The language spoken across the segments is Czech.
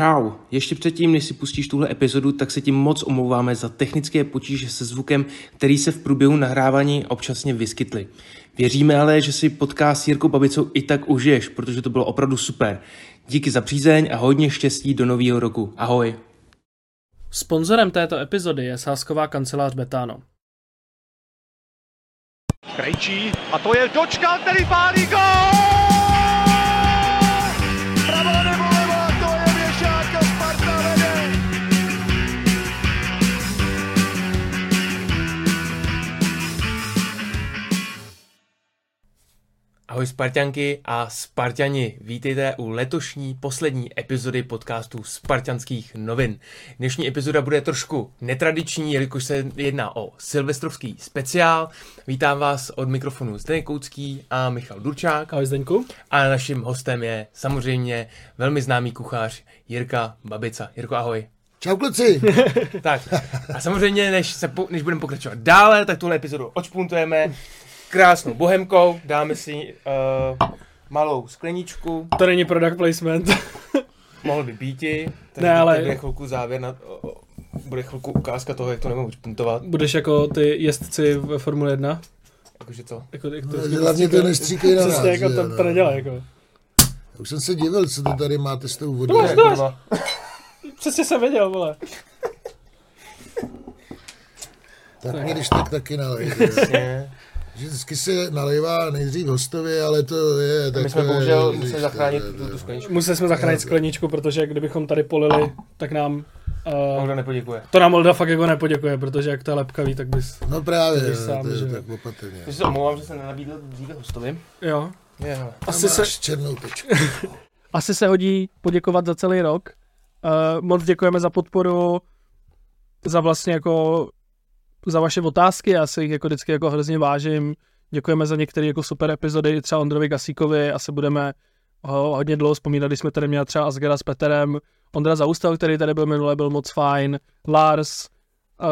Čau. Ještě předtím, než si pustíš tuhle epizodu, tak se ti moc omlouváme za technické potíže se zvukem, který se v průběhu nahrávání občasně vyskytly. Věříme ale, že si podcast s Jirkou Babicou i tak užiješ, protože to bylo opravdu super. Díky za přízeň a hodně štěstí do nového roku. Ahoj. Sponzorem této epizody je sásková kancelář Betano. Krejčí a to je dočka, který pálí gol! Ahoj Spartanky a Spartani, vítejte u letošní poslední epizody podcastu Spartanských novin. Dnešní epizoda bude trošku netradiční, jelikož se jedná o silvestrovský speciál. Vítám vás od mikrofonu Zdeněk Koucký a Michal Durčák. Ahoj Zdeňku. A naším hostem je samozřejmě velmi známý kuchař Jirka Babica. Jirko, ahoj. Čau kluci. Tak a samozřejmě, než, se po, než budeme pokračovat dále, tak tuhle epizodu odšpuntujeme krásnou bohemkou, dáme si uh, malou skleničku, To není product placement. mohl by býti, tak Ne, ale- bude chvilku závěr, na, o, o, bude chvilku ukázka toho, jak to nemohu špuntovat, Budeš jako ty jezdci v Formule 1? jakože to. Jako, jak to, No, hlavně to nestříkej na nás, Přesně, jako to, to no. nedělá, jako. Už jsem se divil, co to tady máte s tou vodou. Ne, kurva. Přesně jsem věděl, vole. Tak mě když tak taky nalej. Vždycky se nalejvá nejdřív hostovi, ale to je My takové... jsme bohužel museli zachránit to- tu, tu skleničku. Museli jsme zachránit skleničku, protože kdybychom tady polili, tak nám... Uh, Olda nepoděkuje. to nám Olda fakt jako nepoděkuje, protože jak to je lepkavý, tak bys... No právě, Víš sám, to je že- tak opatrně. Já se omlouvám, že jsem nenabídl dříve hostovi. Jo. Jo. Asi se, černou tečku. asi se hodí poděkovat za celý rok. Uh, moc děkujeme za podporu, za vlastně jako za vaše otázky, já si jich jako vždycky jako hrozně vážím. Děkujeme za některé jako super epizody, třeba Ondrovi Gasíkovi, asi budeme ho hodně dlouho vzpomínat, když jsme tady měli třeba Asgera s Peterem, Ondra Zaustal, který tady byl minule, byl moc fajn, Lars, uh,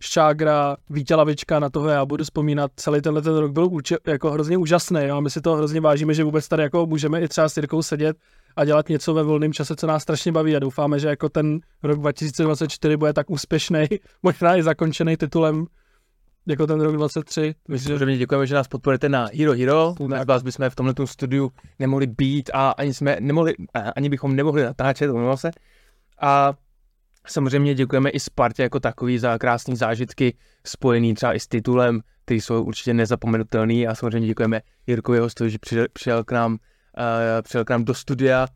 Šágra, Vítě Lavička, na toho já budu vzpomínat. Celý tenhle ten rok byl uči- jako hrozně úžasný jo? a my si to hrozně vážíme, že vůbec tady jako můžeme i třeba s Jirkou sedět a dělat něco ve volném čase, co nás strašně baví a doufáme, že jako ten rok 2024 bude tak úspěšný, možná i zakončený titulem jako ten rok 23. My si samozřejmě děkujeme, že nás podporujete na Hero Hero. Bez vás bychom v tomhle studiu nemohli být a ani, jsme nemohli, ani bychom nemohli natáčet, omlouvám se. A samozřejmě děkujeme i Spartě jako takový za krásné zážitky spojený třeba i s titulem, který jsou určitě nezapomenutelný a samozřejmě děkujeme Jirkovi hostovi, že přijel, přijel, k nám, přijel k nám do studia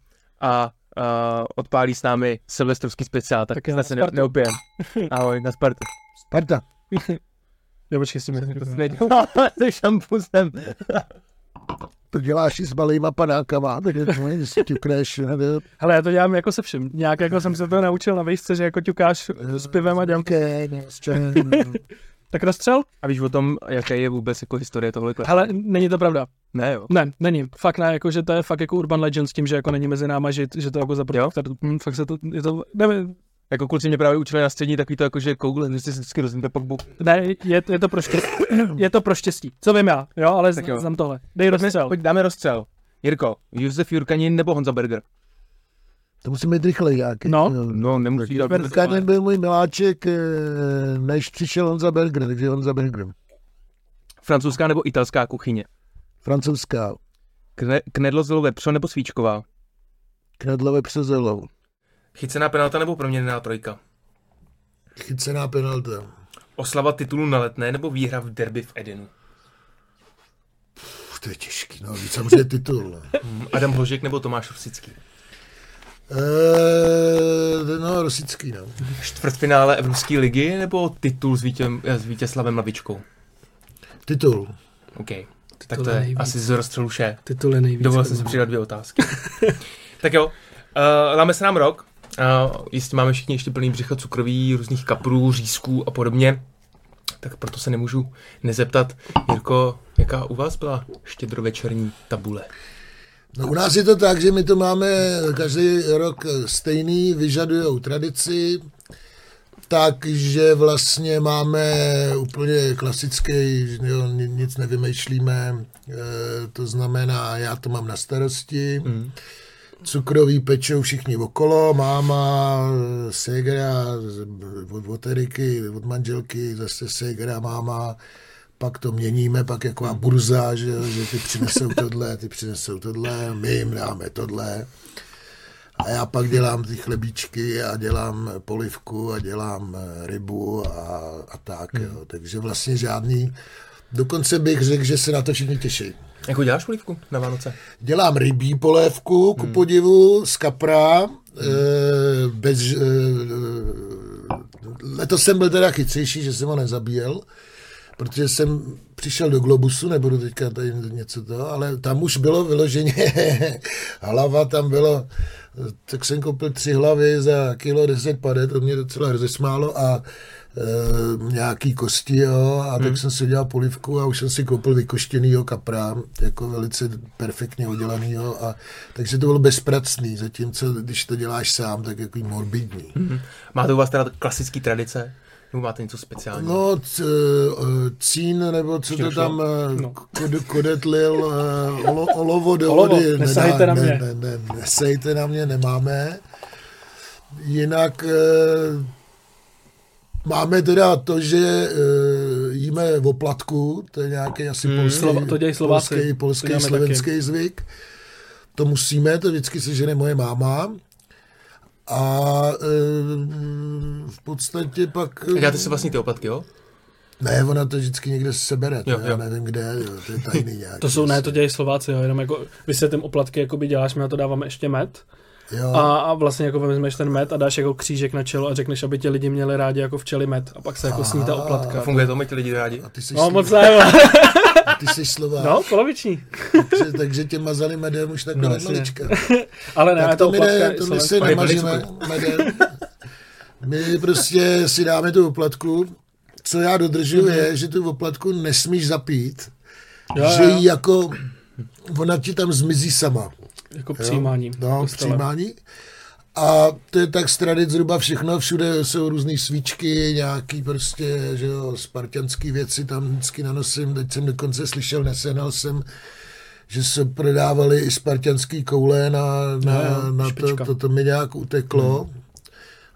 a uh, odpálí s námi silvestrovský speciál, tak, Tak snad na se ne, Spartu. neopijem. Ahoj, na Spartu. Sparta. Jo, počkej, si mi Nedělá se šampusem. To děláš i s malýma panákama, tak je to si ťukneš, nevím. Hele, já to dělám jako se vším. Nějak jako jsem se to naučil na výšce, že jako ťukáš s pivem a dělám. Tak rozstřel? A víš o tom, jaké je vůbec jako historie tohle? Hele, není to pravda. Ne, jo. Ne, není. Fakt ne, jako, že to je fakt jako urban legend s tím, že jako není mezi náma, že, že to jako za hm, fakt se to, je to, nevím, Jako kluci mě právě učili na střední takový to jako, že koule, že si vždycky rozumíte pak bu. ne, je, je to pro štěstí. je to pro štěstí. Co vím já, jo, ale Tak jo. znám tohle. Dej rozstřel. Pojď, dáme rozstřel. Jirko, Josef Jurkanin nebo Honza Berger? To musí být rychle nějaký. No. No, nemusí dát Jurkanin byl můj miláček, eh, než přišel Honza Berger, takže Honza Berger. Francouzská nebo italská kuchyně? Francouzská. Kne, knedlo vepřo nebo svíčková? Knedlové přezelou. Chycená penalta nebo proměněná trojka? Chycená penalta. Oslava titulu na letné nebo výhra v derby v Edenu? Uf, to je těžký, no, víc samozřejmě titul. Adam Hložek nebo Tomáš Rosický? Eee, no, Rosický, no. Čtvrtfinále Evropské ligy nebo titul s, vítěm, s Vítězslavem Lavičkou? Titul. OK. Tak Titul to je je nejvíc. asi z rozstřelu vše. Titul je nejvíc. Dovolil jsem si přidat dvě otázky. tak jo, uh, láme se nám rok. Uh, jistě máme všichni ještě plný břicho cukroví, různých kaprů, řízků a podobně. Tak proto se nemůžu nezeptat, Jirko, jaká u vás byla štědrovečerní tabule? No u nás je to tak, že my to máme každý rok stejný, vyžadujou tradici, takže vlastně máme úplně klasický, jo, ni- nic nevymýšlíme, e, to znamená, já to mám na starosti, Mm. cukrový pečou všichni okolo, máma, ségra, od, od Eriky, od manželky, zase ségra, máma, pak to měníme, pak jako burza, že, že ty přinesou tohle, ty přinesou tohle, my jim dáme tohle. A já pak dělám ty chlebíčky a dělám polivku a dělám eh, rybu a, a tak. Jo. Takže vlastně žádný, dokonce bych řekl, že se na to všichni těší. Jako děláš polívku na Vánoce? Dělám rybí polévku, ku podivu, z kapra, hmm. e, bez, e, letos jsem byl teda chytřejší, že jsem ho nezabíjel, protože jsem přišel do Globusu, nebudu teďka tady něco to, ale tam už bylo vyloženě hlava, tam bylo, tak jsem koupil tři hlavy za kilo 10 pade, to mě docela rozesmálo a e, nějaký kosti, jo, a tak Hmm. jsem si udělal polivku a už jsem si koupil vykoštěnýho kapra, jako velice perfektně udělanýho, a, takže to bylo bezpracný, zatímco když to děláš sám, tak jako morbidní. Mhm. Máte u vás teda klasický tradice? Nebo máte něco speciálního? No, c, eh, cín, nebo co to Došlo? tam eh, No. kod, kodetlil, eh, olo, olovo do Olovo, vody. nesahejte na ne, mě. Ne, ne, nesahejte na mě, nemáme. Jinak máme teda to, že eh, jíme v oplatku, to je nějaký asi Hmm. polský, Slova- to dělají Slováci. polský, To polský slovenský zvyk. To musíme, to vždycky se žene moje máma. A eh, v podstatě pak... Děláte si vlastní ty oplatky, jo? Ne, ona to vždycky někde sebere, to Jo, já jo. nevím kde, jo, to je tajný nějak. To jsou, ne, to dělají Slováci, jo, jenom jako vysvětlím oplatky, jakoby děláš, my na to dáváme ještě med. Jo, A, a vlastně jako vezmeš ten med a dáš jako křížek na čelo a řekneš, aby tě lidi měli rádi jako včely med. A pak se jako sní ta oplatka. Funguje to, mají ty lidi rádi? a ty jsi, No moc ne, ty jsi slova, No, poloviční. takže, takže tě mazali medem už takhle No, malička. Ale ne, Tak to to my ne, to my Oni nemažíme medem. My prostě si dáme tu oplatku. Co já dodržuju je, že tu oplatku nesmíš zapít, Jo, že jo. jako, ona ti tam zmizí sama. Jako Jo? přijímání. No, přijímání. A to je tak z tradic zhruba všechno, všude jsou různé svíčky, nějaký prostě, že jo, spartianský věci tam vždycky nanosím, teď jsem dokonce slyšel, nesenal jsem, že se prodávali i spartianský koule na, na, jo, na to, špička. to, to mi nějak uteklo. Hmm.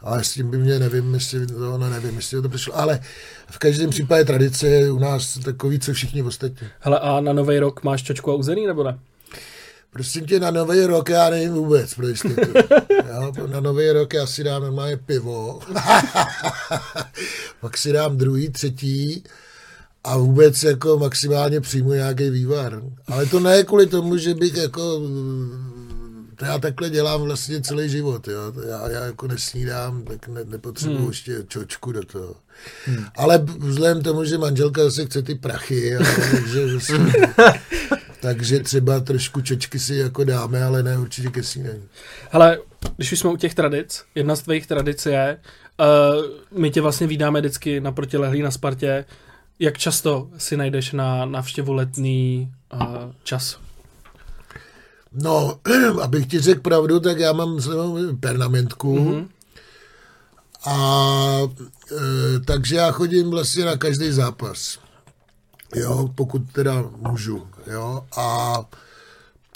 Ale s tím by mě, nevím, jestli, no, no nevím, jestli to přišlo, ale v každém případě tradice je u nás takový, co všichni ostatní. Hele, a na nový rok máš čočku a uzený, nebo ne? Prosím tě, na nový rok já nevím vůbec pro jistotu. Jo, na nový rok já si dám normálně pivo, pak si dám druhý, třetí a vůbec jako maximálně přijmu nějaký vývar. Ale to ne kvůli tomu, že bych jako to já takhle dělám vlastně celý život, jo. To Já, já jako nesnídám, tak ne, nepotřebuji hmm. ještě čočku do toho. Hmm. Ale vzhledem k tomu, že manželka zase chce ty prachy, jo, takže, vlastně, takže třeba trošku čočky si jako dáme, ale ne určitě ke snídani. Hele, když už jsme u těch tradic, jedna z tvých tradic je, uh, my tě vlastně vydáme vždycky na protilehlý na Spartě. Jak často si najdeš na návštěvu letný uh, čas? No, abych ti řekl pravdu, tak já mám pernamentku mm-hmm. a e, takže já chodím vlastně na každý zápas. Jo, pokud teda můžu. Jo, a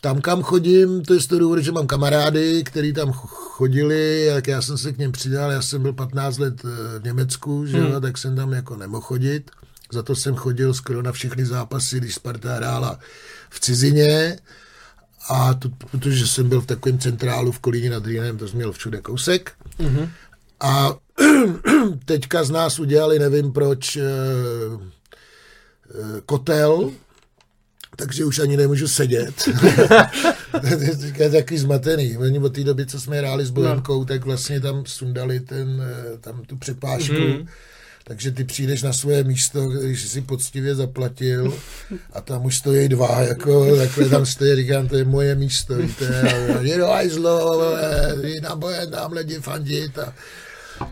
tam, kam chodím, to je z toho důvodu, že mám kamarády, který tam chodili, tak já jsem se k něm přidal, já jsem byl 15 let eh, v Německu, že jo, tak jsem tam jako nemohl chodit. Za to jsem chodil skoro na všechny zápasy, když Sparta hrála v cizině. A to, protože jsem byl v takovém centrálu v Kolíně nad Rýnem, to jsem měl všude kousek. Mm-hmm. A teďka z nás udělali, nevím proč, eh, eh, kotel, takže už ani nemůžu sedět. to je taky zmatený. Oni od té doby, co jsme hráli s Bohemkou, tak vlastně tam sundali ten, eh, tam tu přepážku. Mm. Takže ty přijdeš na svoje místo, když jsi poctivě zaplatil a tam už stojí dva, jako takhle tam stojí, říkám, to je moje místo, víte, a je do hajzlo, na boje tam lidi fandit a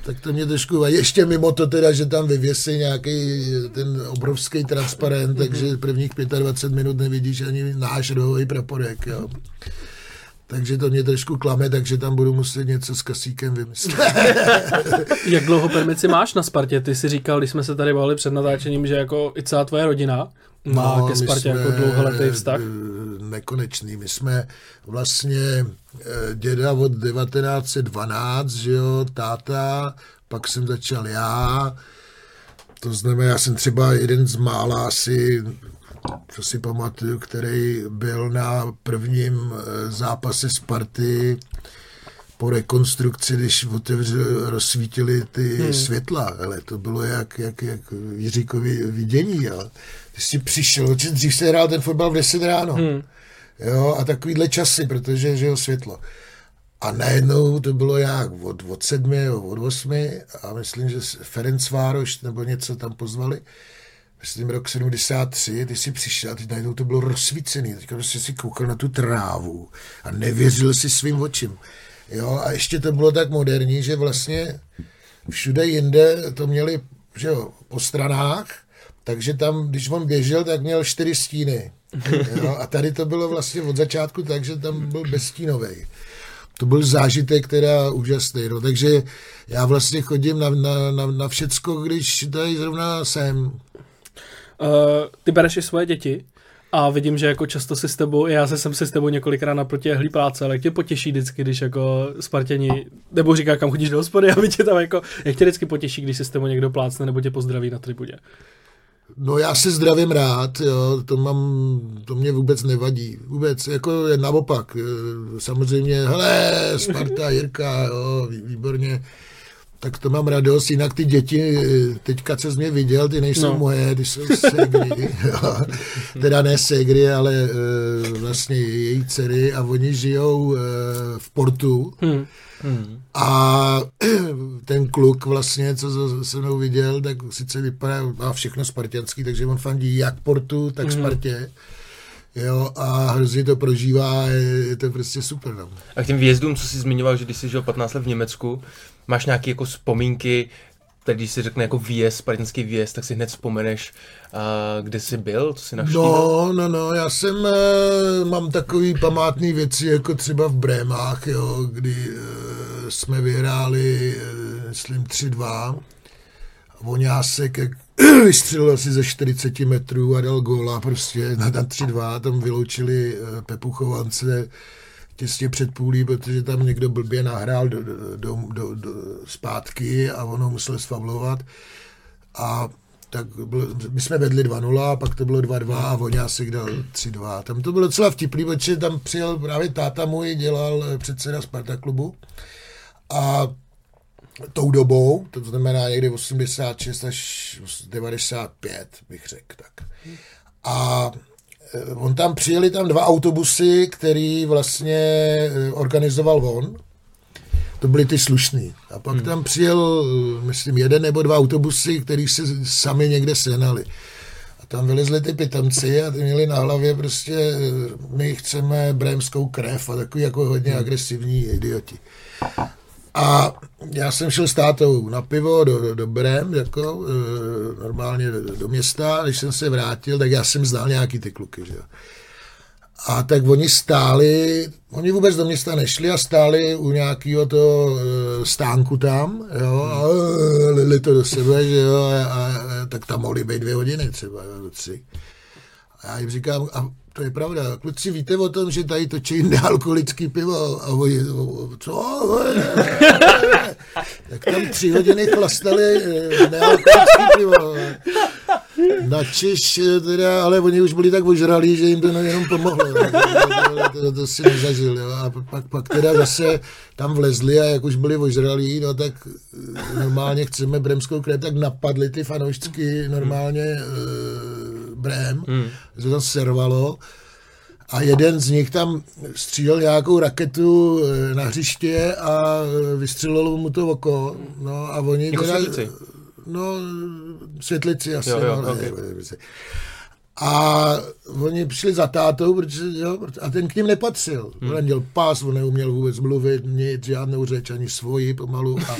tak to mě trošku vadí. Ještě mimo to teda, že tam vyvěsí nějaký ten obrovský transparent, takže prvních 25 minut nevidíš ani náš rohový praporek, jo. Takže to mě trošku klame, takže tam budu muset něco s kasíkem vymyslet. Jak dlouho permici máš na Spartě? Ty si říkal, když jsme se tady bavili před natáčením, že jako i celá tvoje rodina má no, ke Spartě jako dlouholetý vztah. eh, Nekonečný. My jsme vlastně eh, děda od 1912, že jo, táta, pak jsem začal já. To znamená, já jsem třeba jeden z mála asi, co si pamatuju, který byl na prvním eh, zápase Sparty po rekonstrukci, když otevřeli, rozsvítili ty hmm. světla, ale to bylo jak, jak, jak Jiříkovi vidění, jo. Ty jsi přišel, dřív se hrál ten fotbal v 10 ráno, hmm. jo, a takovýhle časy, protože, že jo, světlo. A najednou to bylo jak od, od sedmi, od osmi a myslím, že Ferenc Vároš nebo něco tam pozvali, myslím rok 73, ty jsi přišel a teď najednou to bylo rozsvícený, teď prostě si koukal na tu trávu a nevěřil si svým očím. Jo, a ještě to bylo tak moderní, že vlastně všude jinde to měli že jo, po stranách, takže tam, když on běžel, tak měl čtyři stíny. Jo, a tady to bylo vlastně od začátku tak, že tam byl bezstínový. To byl zážitek teda úžasný. No. Takže já vlastně chodím na, na, na, na všecko, když tady zrovna jsem. Uh, ty bereš i svoje děti a vidím, že jako často si s tebou, já se jsem si s tebou několikrát naproti jehlý práce, ale jak tě potěší vždycky, když jako Spartěni, nebo říká, kam chodíš do hospody, aby tě tam jako, jak tě vždycky potěší, když si s tebou někdo plácne nebo tě pozdraví na tribuně. No já se zdravím rád, jo, to mám, to mě vůbec nevadí, vůbec, jako je naopak, eh, samozřejmě, hele, Sparta, Jirka, jo, vý- výborně, tak to mám radost, jinak ty děti, eh, teďka co jsi mě viděl, ty nejsou No. moje, ty jsou segry, teda ne segry, ale e, vlastně její dcery a oni žijou e, v Portu, Hmm. a ten kluk vlastně, co se- mnou viděl, tak sice vypadá, má všechno spartianský, takže on fandí jak Portu, tak Spartě. Jo, a hrozně to prožívá, je, je to prostě super. No. A k těm výjezdům, co jsi zmiňoval, že když jsi žil 15 let v Německu, máš nějaké jako vzpomínky, tady když si řekne jako výjezd, spartanský výjezd, tak si hned vzpomeneš, a kde jsi byl, co jsi navštívil? No, no, no, já jsem, eh, mám takový památný věci, jako třeba v Brémách, jo, kdy eh, jsme vyhráli, eh, myslím, 3-2. A Voňásek, jak vystřelil asi ze 40 metrů a dal góla prostě na, na 3-2, tam vyloučili Pepu Chovance těsně před půlí, protože tam někdo blbě nahrál do, do, do, do, do, zpátky a ono musel sfavlovat. A tak bylo, my jsme vedli 2-0, a pak to bylo 2-2 a Voňásek dal 3-2. Tam to bylo docela vtipný, protože tam přijel právě táta můj, dělal předseda Sparta klubu a tou dobou, to znamená někdy 86 až 95, bych řekl tak. A on tam přijeli tam dva autobusy, který vlastně eh, organizoval on. To byly ty slušný. A pak tam přijel, eh, myslím, jeden nebo dva autobusy, který se sami někde sehnali. A tam vylezli ty pitomci a ty měli na hlavě prostě, eh, my chceme brémskou krev a takový jako hodně agresivní idioti. A já jsem šel s tátou na pivo do, do, do Brem, jako e, normálně do, do města, když jsem se vrátil, tak já jsem znal nějaký ty kluky, že. A tak oni stáli, oni vůbec do města nešli a stáli u nějakého toho e, stánku tam, jo, a e, lili to do sebe, že jo, a, a, a tak tam mohly být dvě hodiny třeba, jo, tři. A já jim říkám, a to je pravda, kluci víte o tom, že tady točí nealkoholický pivo a oni, co? tak tam tři hodiny chlastali eh, nealkoholický pivo. Na Češ eh, teda, ale oni už byli tak ožralí, že jim to jenom pomohlo. To, to, to si nezažil. Jo. A pak, pak teda zase tam vlezli a jak už byli ožralí, no tak eh, normálně chceme bremskou krev, tak napadli ty fanoušky normálně uh, brem, hmm. se tam servalo. A jeden z nich tam střílel nějakou raketu eh, na hřiště a eh, vystřelilo mu to oko. No a oni Jako světlici? No, světlici asi. Jo, jo, no, ok. ne, ne, ne. A oni přišli za tátou, protože, jo, a ten k ním nepatřil. Hmm. On měl pas, on neuměl vůbec mluvit, nic, žádnou řeč, ani svoji pomalu. A,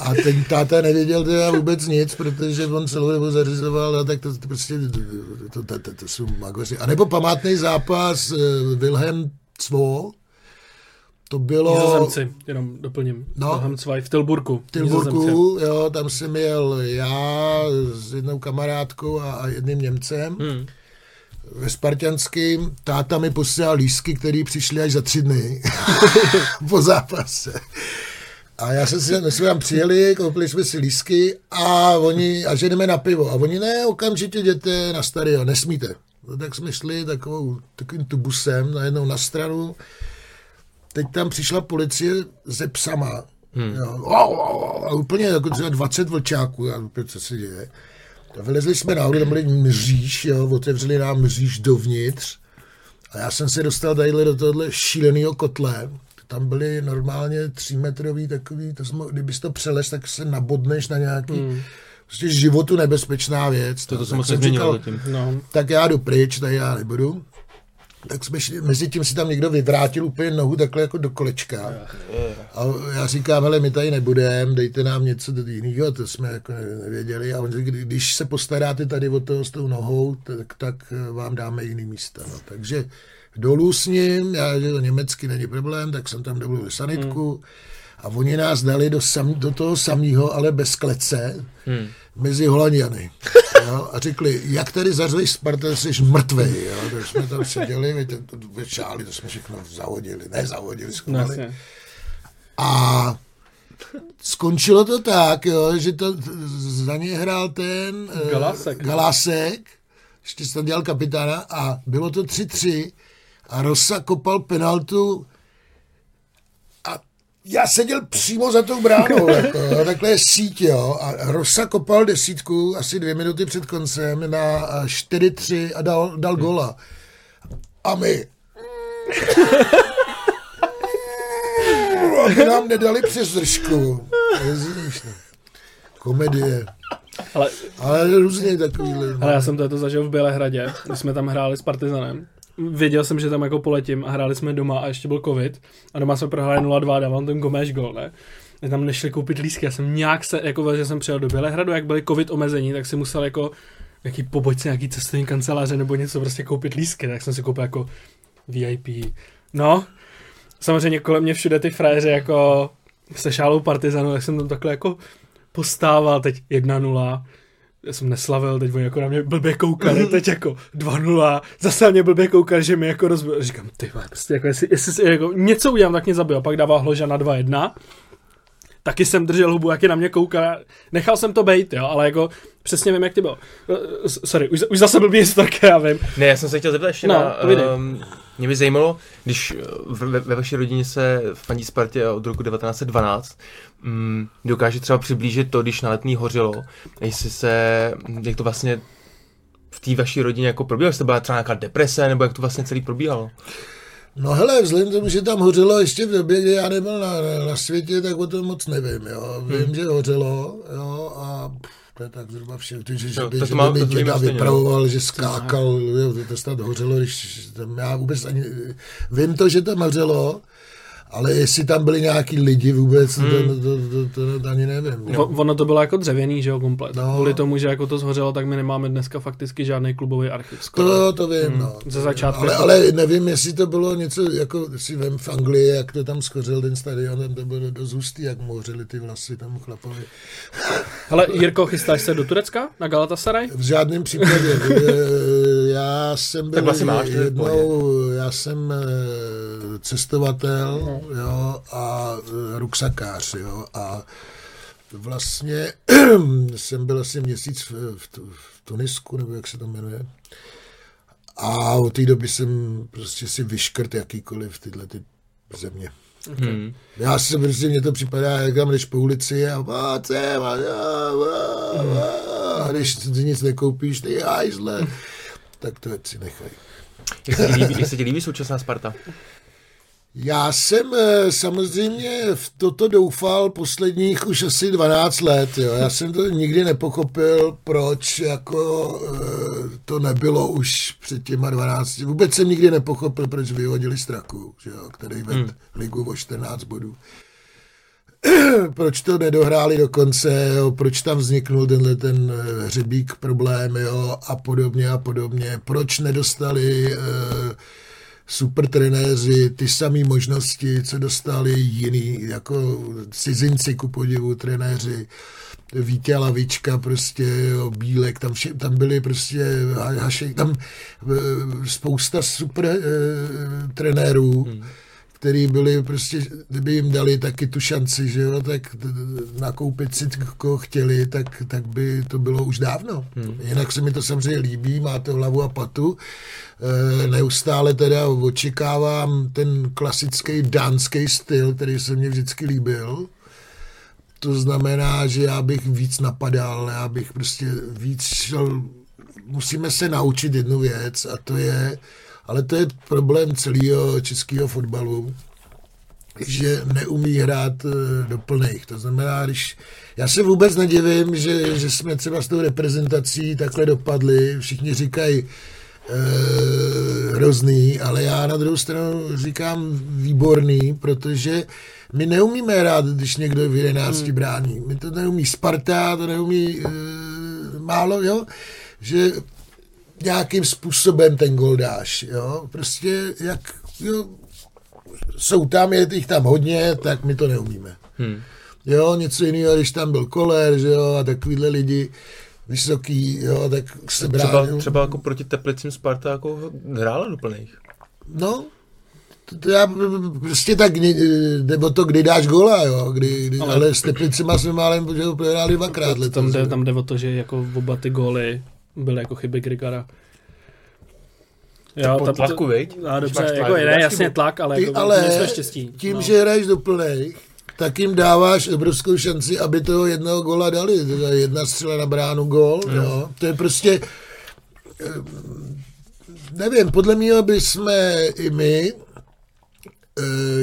a ten táta nevěděl teda vůbec nic, protože on celou dobu zařizoval, a tak to, to prostě, to, to, to, to jsou magoři. A nebo památný zápas uh, Wilhelm Cvo to bylo... Nizozemci, jenom doplním. No. Zweig v Tilburku. Nizozemci. Tilburku, jo, tam jsem jel já s jednou kamarádkou a, a jedným Němcem Hmm. ve Spartanským. Táta mi posílal lísky, které přišly až za tři dny po zápase. A já jsem si, my jsme tam přijeli, koupili jsme si lísky a oni, a že jdeme na pivo. A oni ne, okamžitě jděte na stadion, nesmíte. No, tak jsme šli takovou, takovým tubusem najednou na stranu. Teď tam přišla policie se psama. Hmm. Jo, a úplně jako třeba 20 vlčáků, já úplně, co se děje. A vylezli jsme nahoru, tam byli mříž, jo, otevřeli nám mříž dovnitř. A já jsem se dostal tadyhle do tohohle šíleného kotle. Tam byly normálně třímetrový takový, to jsme, kdybys to přelez, tak se nabodneš na nějaký hmm. prostě životu nebezpečná věc. To, to se moc jsem nezměnilo říkal, zatím. No. tak já jdu pryč, tady já nebudu. Tak jsme šli, mezi tím si tam někdo vyvrátil úplně nohu takhle jako do kolečka. A já říkám, hele, my tady nebudeme, dejte nám něco jiného, to jsme jako ne- nevěděli. A on říká, "Kdy- když se postaráte tady o toho s tou nohou, tak, tak eh, vám dáme jiný místa. No. Takže dolů s ním, já, že to německy není problém, tak jsem tam dovolil sanitku. A oni nás dali do, sam, do toho samého, ale bez klece, Hmm. mezi Holandiany. Jo, a řekli, jak tady zařveš Sparta, jsi mrtvej. Jo, tak jsme tam seděli, my to, to, šáli, to jsme všechno zahodili, ne zahodili, schovali. A skončilo to tak, jo, že to za ně hrál ten eh, Galásek. Galásek, ještě jsem dělal kapitána a bylo to 3-3 a Rosa kopal penaltu já seděl přímo za tou bránou, jako, jo, takhle je síť, jo, a Rosa kopal desítku asi dvě minuty před koncem na eh, 4-3 a dal, dal gola. A my, aby nám nedali přes držku. Komedie. Ale, Ale různě takovýhle. ale já jsem to zažil v Bělehradě, když jsme tam hráli s Partizanem. Věděl jsem, že tam jako poletím a hráli jsme doma a ještě byl covid. A doma jsme prohráli 0-2 a dával ten Gomeš gol, ne? My tam nešli koupit lístky, já jsem nějak se, jako že jsem přijel do Bělehradu, jak byly covid omezení, tak si musel jako nějaký pobočce, nějaký cestovní kanceláře nebo něco prostě koupit lístky, tak jsem si koupil jako VIP. No, samozřejmě kolem mě všude ty frajeři jako se šálou partizanu, tak jsem tam takhle jako postával, teď 1-0, já jsem neslavil, teď oni jako na mě blbě koukali, teď jako 2-0, zase na mě blbě koukali, že mi jako rozbil. Říkám, ty prostě jako jestli, jestli si jako něco udělám, tak mě zabil. Pak dával Hloža na 2-1. Taky jsem držel hubu, jak je na mě koukal. Nechal jsem to bejt, jo, ale jako přesně vím, jak ty bylo. Eh, s- Sorry, už, už zase blbý historka, já vím. Ne, já jsem se chtěl zeptat ještě No, na... Um, mě by zajímalo, když eh, v- ve, ve vaší rodině se fandí Spartě od roku 1912, um, dokáže třeba přiblížit to, když na letní hořelo, jestli se, jak to vlastně v té vaší rodině jako probíhalo, jestli to byla třeba nějaká deprese, nebo jak to vlastně celý probíhalo? No hele, vzhledem tomu, že tam hořelo ještě v době, kdy já nebyl na, na světě, tak o tom moc nevím, jo. Vím, Hmm. že hořelo, jo, a to je tak zhruba vše, že, že, Jo, že, to že to má- by to mi děda no. vypravoval, že skákal, jo, to, to snad hořelo, když tam já vůbec ani, vím to, že tam hořelo, ale jestli tam byli nějaký lidi vůbec, Hmm. to, to, to, to, to, ani nevím. O, ono to bylo jako dřevěný, že jo, komplet. No. Kvůli tomu, že jako to zhořelo, tak my nemáme dneska fakticky žádný klubový archiv. Skoro. To, to vím, no. Ze začátku Ale, ale nevím, jestli to bylo něco, jako si vem v Anglii, jak to tam skořil ten stadion, tam to bylo dost hustý, jak mu hořely ty vlasy tam chlapovi. Hele, Jirko, chystáš se do Turecka na Galatasaray? V žádném případě. Já jsem byl vlastně máš, jednou, já jsem eh, cestovatel jo, a eh, ruksakář. Jo, a vlastně jsem byl asi měsíc v, v, v Tunisku, nebo jak se to jmenuje. A od té doby jsem prostě si vyškrt jakýkoliv tyhle ty země. Hmm. Já si prostě, mně to připadá, jak tam jdeš po ulici a pojď sem a, a, a, a, a když si nic nekoupíš, ty hajzle, tak to si nechají. Jak se ti líbí, jak se ti líbí současná Sparta? Já jsem eh, samozřejmě v toto doufal posledních už asi 12 let. Jo. Já jsem to nikdy nepochopil, proč jako eh, to nebylo už před těma 12. Vůbec jsem nikdy nepochopil, proč vyhodili Straku, že jo, který ved hmm. ligu o 14 bodů. proč to nedohráli do konce, jo, proč tam vzniknul tenhle ten eh, hřebík problém jo, a podobně a podobně. Proč nedostali eh, super trenéři, ty samé možnosti, co dostali jiný, jako cizinci ku podivu, trenéři, Vítě Lavička, prostě, jo, Bílek, tam, vše, tam byli prostě Hašek, tam e, spousta super e, trenérů, hmm který byli prostě, kdyby jim dali taky tu šanci, že jo, tak nakoupit si, koho chtěli, tak, tak by to bylo už dávno. Hmm. Jinak se mi to samozřejmě líbí, má to hlavu a patu. E, neustále teda očekávám ten klasický dánský styl, který se mně vždycky líbil. To znamená, že já bych víc napadal, já bych prostě víc šel, musíme se naučit jednu věc a to je, ale to je problém celého českého fotbalu, že neumí hrát eh, do plných. To znamená, když já se vůbec nedivím, že, že jsme třeba s tou reprezentací takhle dopadli. Všichni říkají e, hrozný, ale já na druhou stranu říkám výborný, protože my neumíme hrát, když někdo v 11 hmm. brání. My to neumí Sparta, to neumí e, málo, jo? Že nějakým způsobem ten gol dáš, jo? Prostě jak, jo, jsou tam, je jich tam hodně, tak my to neumíme. Hmm. Jo, něco jiného, když tam byl Koler, že jo, a takovýhle lidi, vysoký, jo, tak se bránil. Třeba, třeba jako proti Teplicím Sparta jako hrála do plných. No, to, to já prostě tak, nebo to, kdy dáš gola, jo, kdy, kdy ale, ale s Teplicima jsme málem, že ho prohráli dvakrát letos. Tam jde, tam jde o to, že jako oba ty góly byly jako chyby Grigara. Jo, pod tlaku, viď? No, dobře, tlak, jako je, jasně tlak, ale, jako, ale štěstí. tím, no. že hraješ do plných, tak jim dáváš obrovskou šanci, aby toho jednoho gola dali. Teda jedna střela na bránu gol, mm. jo. To je prostě, eh, nevím, podle mě by jsme i my,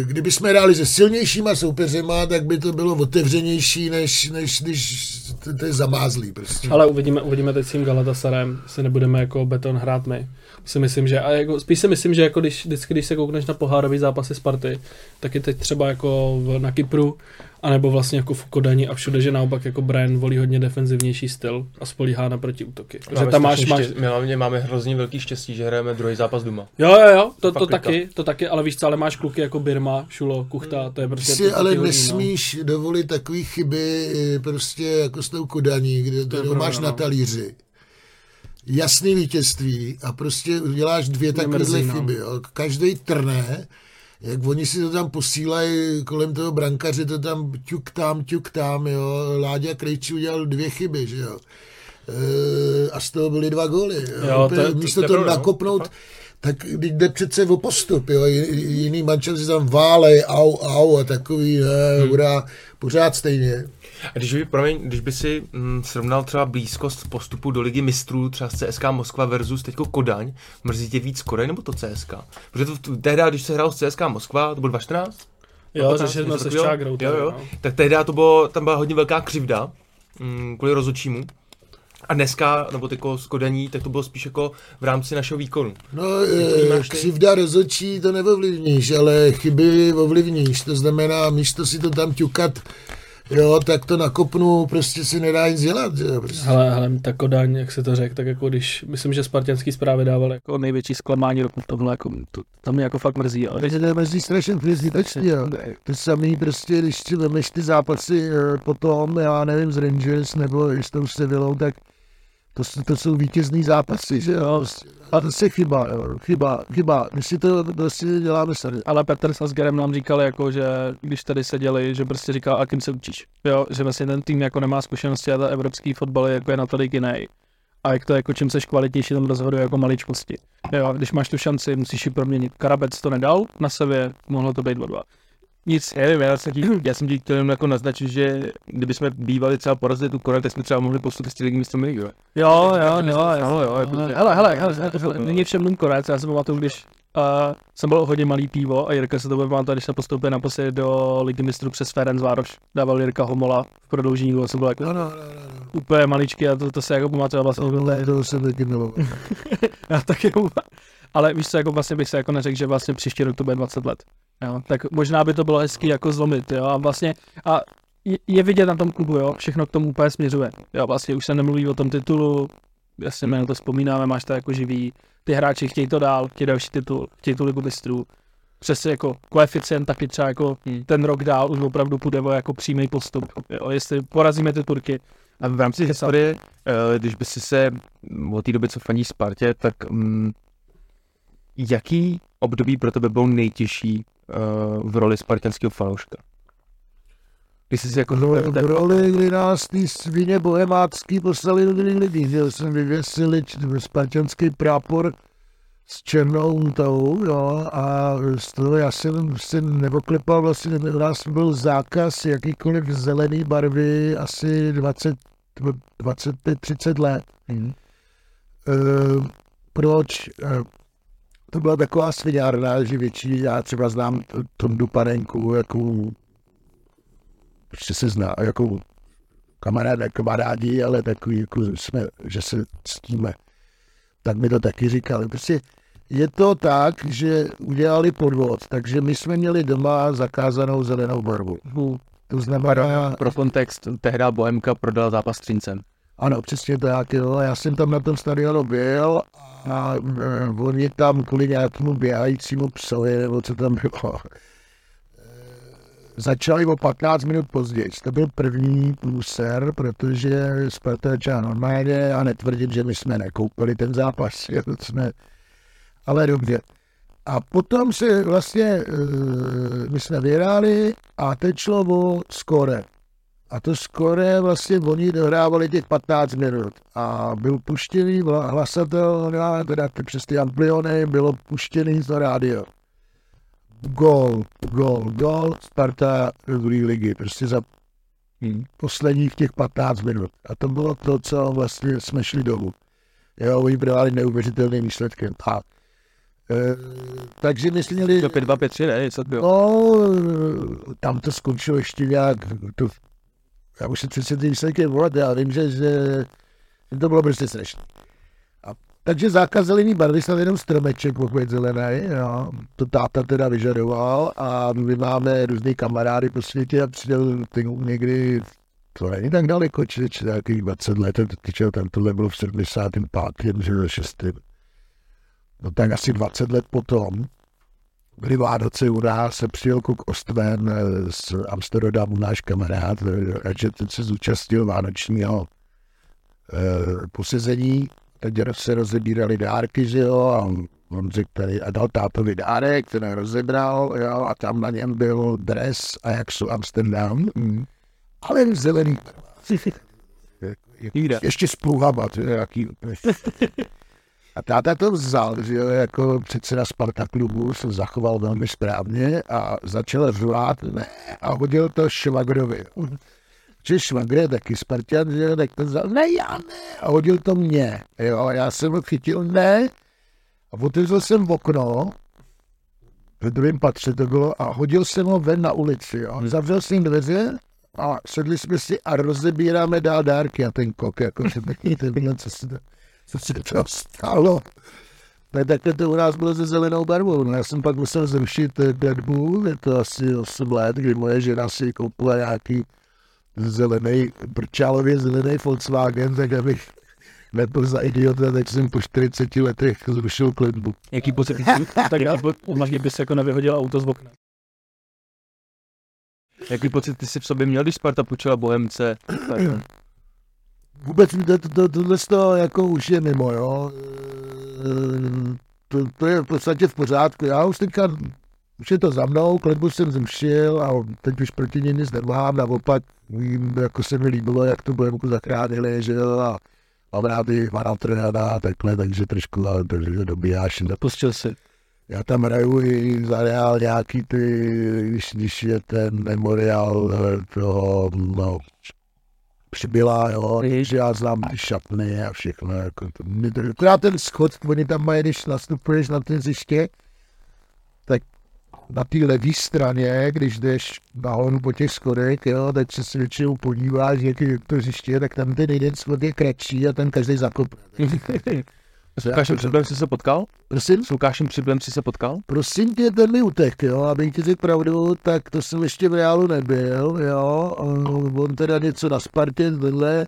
kdyby jsme hráli se silnějšíma soupeřema, tak by to bylo otevřenější, než, než když to, to je zamázlý prostě. Ale uvidíme, uvidíme teď s tím Galatasarem, se nebudeme jako beton hrát my si myslím, že a jako, spíš si myslím, že jako když, vždycky, když se koukneš na pohárový zápasy Sparty, tak je teď třeba jako v, na Kypru, anebo vlastně jako v Kodani a všude, že naopak jako Brian volí hodně defenzivnější styl a spolíhá na protiútoky. Že tam máš, máš... my hlavně máme hrozně velký štěstí, že hrajeme druhý zápas doma. Jo, jo, jo, to, to, to taky, to taky, ale víš co, ale máš kluky jako Birma, Šulo, Kuchta, to je prostě... Si to, ale hodí, no. nesmíš no. dovolit takové chyby prostě jako s tou Kodaní, kde to, to máš no. na talíři jasný vítězství a prostě uděláš dvě takovéhle no. chyby. Jo. Každý trné, jak oni si to tam posílají kolem toho brankaře, to tam ťuk tam, ťuk tam, jo. Láďa Krejčí udělal dvě chyby, že jo. E, a z toho byly dva góly. Jo. Jo, to, místo to, to, to no. nakopnout, tak jde přece o postup, jo. Jiný mančel si tam válej, au, au a takový, ne, hmm. hurá, pořád stejně. A když by, promiň, když by si mm, srovnal třeba blízkost postupu do ligy mistrů, třeba z CSK Moskva versus teďko Kodaň, mrzí tě víc Kodaň nebo to CSK? Protože to, tehdy, když se hrál z CSK Moskva, to byl 2014? Jo, řešili jsme se s Čágrou. Jo, jo. No. Tak tehdy to bylo, tam byla hodně velká křivda mm, kvůli rozočímu. A dneska, nebo tyko z Kodaní, tak to bylo spíš jako v rámci našeho výkonu. No, e, křivda rozočí to neovlivníš, ale chyby ovlivníš. To znamená, místo si to tam ťukat jo, tak to nakopnu, prostě si nedá nic dělat. Že? Prostě. Hele, hele, tak Kodaň, jak se to řekl, tak jako když, myslím, že spartianský zprávy dával jako největší zklamání roku v tomhle, jako, to, to mě jako fakt mrzí. Ale... Takže to mrzí strašně fyzicky, jo. To samý prostě, když si vemeš ty zápasy eh, potom, já nevím, z Rangers nebo s tou Sevillou, tak to, to jsou vítězný zápasy, že jo. A to se chyba, jo. chyba, chyba. My si to prostě děláme sami. Ale Petr s Asgerem nám říkali, jako, že když tady seděli, že prostě říkal, a kým se učíš. Jo, že vlastně ten tým jako nemá zkušenosti a ta evropský fotbal je jako je natolik jiný. A jak to jako čím seš kvalitnější, tam rozhoduje jako maličkosti. Jo, když máš tu šanci, musíš ji proměnit. Karabec to nedal na sebe, mohlo to být 2-2 nic, nevím, já jsem, ti, já jsem ti chtěl jenom jako naznačit, že kdyby jsme bývali třeba porazili tu Koreu, tak jsme třeba mohli postupit z ligy místo ligy. Jo, jo, jo, jo, jo, jo, jako, hele, hele, hele, hele, není všem dům Korec, já jsem pamatuju, když uh, jsem byl hodně malý pivo a Jirka se to bude když se postoupil naposledy do ligy mistrů přes Ferenc Vároš, dával Jirka Homola v prodloužení, a jsem byl jako no, no, no, no. úplně maličký a to, to se jako pamatuju vlastně. Ne, to jsem taky Já taky ale víš co, jako vlastně bych se jako neřekl, že vlastně příští rok to bude 20 let. Jo, tak možná by to bylo hezký jako zlomit, jo, a vlastně, a je vidět na tom klubu, jo, všechno k tomu úplně směřuje. Jo, vlastně už se nemluví o tom titulu, jasně my na to vzpomínáme, máš to jako živý, ty hráči chtějí to dál, chtějí další titul, chtějí tu ligu mistrů. Přesně jako koeficient taky třeba jako Hmm. ten rok dál už opravdu půjde o jako přímý postup. Jo, jestli porazíme ty Turky, A v rámci historie, eh, když by si se od té doby, co fandí Spartě, tak mm, jaký období pro tebe bylo nejtěžší eh, v roli spartanského fanouška? Když jsi si jako No, v roli, kdy nás ty svině bohemácký poslali do druhých lidí, že jsme vyvěsili spartanský prápor s černou tou, jo, a z toho já jsem si neoklepal, vlastně u nás byl zákaz jakýkoliv zelený barvy asi 20, 25-30 let. Mhm. Eh, proč? Eh, to byla taková sviňárna, že většině, já třeba znám Tondu Panenku, jako prostě se zná, jako kamarád, ne kamarádi, ale takový, jako jsme, že se ctíme. Tak mi to taky říkali. Prostě je to tak, že udělali podvod, takže my jsme měli doma zakázanou zelenou barvu. To znamená, Pro kontext, tehdy Bohemka prodala zápas Třincem. ano, přesně tak, jo. Já jsem tam na tom stadionu byl a e, oni tam kvůli nějakému běhajícímu psovi, nebo co tam bylo, e, začali o 15 minut později. To byl první průser, protože Sparta začala normálně a netvrdit, že my jsme nekoupili ten zápas. Jsme, ale dobře. A potom se vlastně, e, my jsme vyhráli a teď šlo o skore. A to skore vlastně oni dohrávali těch 15 minut. A byl puštěný hlasatel, teda přes ty ampliony bylo puštěný to rádio. Gol, gol, gol, Sparta druhé ligy. Prostě za Hmm. posledních těch 15 minut. A to bylo to, co vlastně jsme šli dolů. Jo, oni brali neuvěřitelným výsledkem. A, e, takže my jsme měli... To 5-2, 5-3, ne? Co to bylo? No, tam to skončilo ještě nějak, to, já už se přece ty výsledky volat, já vím, že, že to bylo prostě strašné. Takže zákaz zelený barvy snad jenom stromeček, pokud zelený, jo. to táta teda vyžadoval a my máme různý kamarády po světě a přijel někdy, to není tak daleko, či, či nějakých 20 let, to, tam tohle bylo v 75. že 6. No tak asi 20 let potom, byly Vánoce u nás, se přijel Kuk Ostven eh, z Amsterdamu, náš kamarád, eh, a že ten se zúčastnil vánočního eh, posezení, teď se rozebírali dárky, že jo, a on řekl tady, a dal tátovi dárek, ten rozebral, jo, a tam na něm byl dres a jak jsou Amsterdam, Hmm. ale v zelený. Jída. Ještě s pluhama, to je nějaký... A táta to vzal, že jo, jako předseda Sparta klubu se zachoval velmi správně a začal řvát ne, a hodil to Švagrovi. Že Švagr je taky Spartan, že jo, tak to vzal, ne, já ne, a hodil to mě, jo, a já jsem ho chytil, ne, a otevřel jsem okno, ve druhém patře to bylo, a hodil jsem ho ven na ulici, jo. Zavřel jsem dveře a sedli jsme si a rozebíráme dál dárky a ten kok, jako že taky tenhle, co se to, co se to stalo. Ne, takhle to u nás bylo se zelenou barvou. No, já jsem pak musel zrušit eh, Deadpool, je to asi 8 let, kdy moje žena si koupila nějaký zelený, brčálově zelený Volkswagen, tak abych nebyl za idiota, tak jsem po 40 letech zrušil kletbu. Jaký pocit? tak já možná bys jako nevyhodil auto z okna. Jaký pocit ty jsi v sobě měl, když Sparta půjčila Bohemce? Vůbec to, to, to, tohle z toho jako už je mimo, jo. Eh, To, to, je v podstatě v pořádku. Já už teďka, už je to za mnou, kletbu jsem zrušil a teď už proti ní nic nemám, naopak vím, jako se mi líbilo, jak to Bohemku zachránili, že jo, a mám rád i Vana Trnada a takhle, takže trošku takže dobíjáš. Pustil si. Já tam hraju i za Real nějaký ty, když, když je ten memoriál eh, toho, no, přibyla, jo, že já znám ty šatny a všechno, jako to, mě to, akorát ten schod, oni tam mají, když nastupuješ na ten zjiště, tak na té levé straně, když jdeš nahoru po těch schodech, jo, tak se si většinou podíváš, jak je to zjiště, tak tam ten jeden schod je kratší a ten každý zakopne. S Lukášem Přiblem jsi se potkal? Prosím? S Lukášem Přiblem jsi se potkal? Prosím tě, ten mi utek, jo, abych ti řekl pravdu, tak to jsem ještě v reálu nebyl, jo, on teda něco na Spartě, tohle,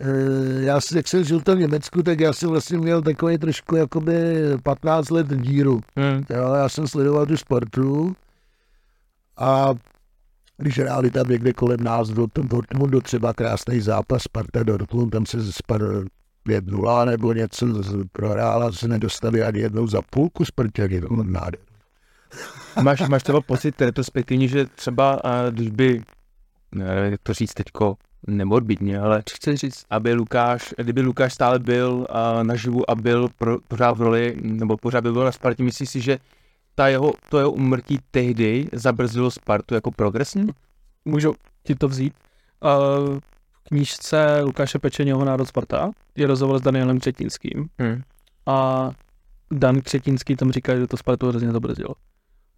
eh, já si, jak jsem žil v tom Německu, tak já jsem vlastně měl takový trošku jakoby 15 let díru. Hmm. Jo, já jsem sledoval tu sportu a když hráli tam někde kolem nás do Dortmundu třeba krásný zápas Sparta Dortmund, tam se spadl 5-0 nebo něco z- prohrála, se nedostali ani jednou za půlku bylo nádher. Máš, máš třeba pocit retrospektivně, že třeba, a když by, nevím, jak to říct teďko, nemorbidně, ale co chci říct, aby Lukáš, kdyby Lukáš stále byl a, naživu a byl pro, pořád v roli, nebo pořád by byl na Spartě, myslíš si, že ta jeho, to jeho umrtí tehdy zabrzdilo Spartu jako progresně? Můžu ti to vzít. Uh, knížce Lukáše Pečeněho Národ Sparta je rozhovor s Danielem Třetínským Hmm. a Dan Třetínský tam říká, že to Spartu hrozně zabrzdilo.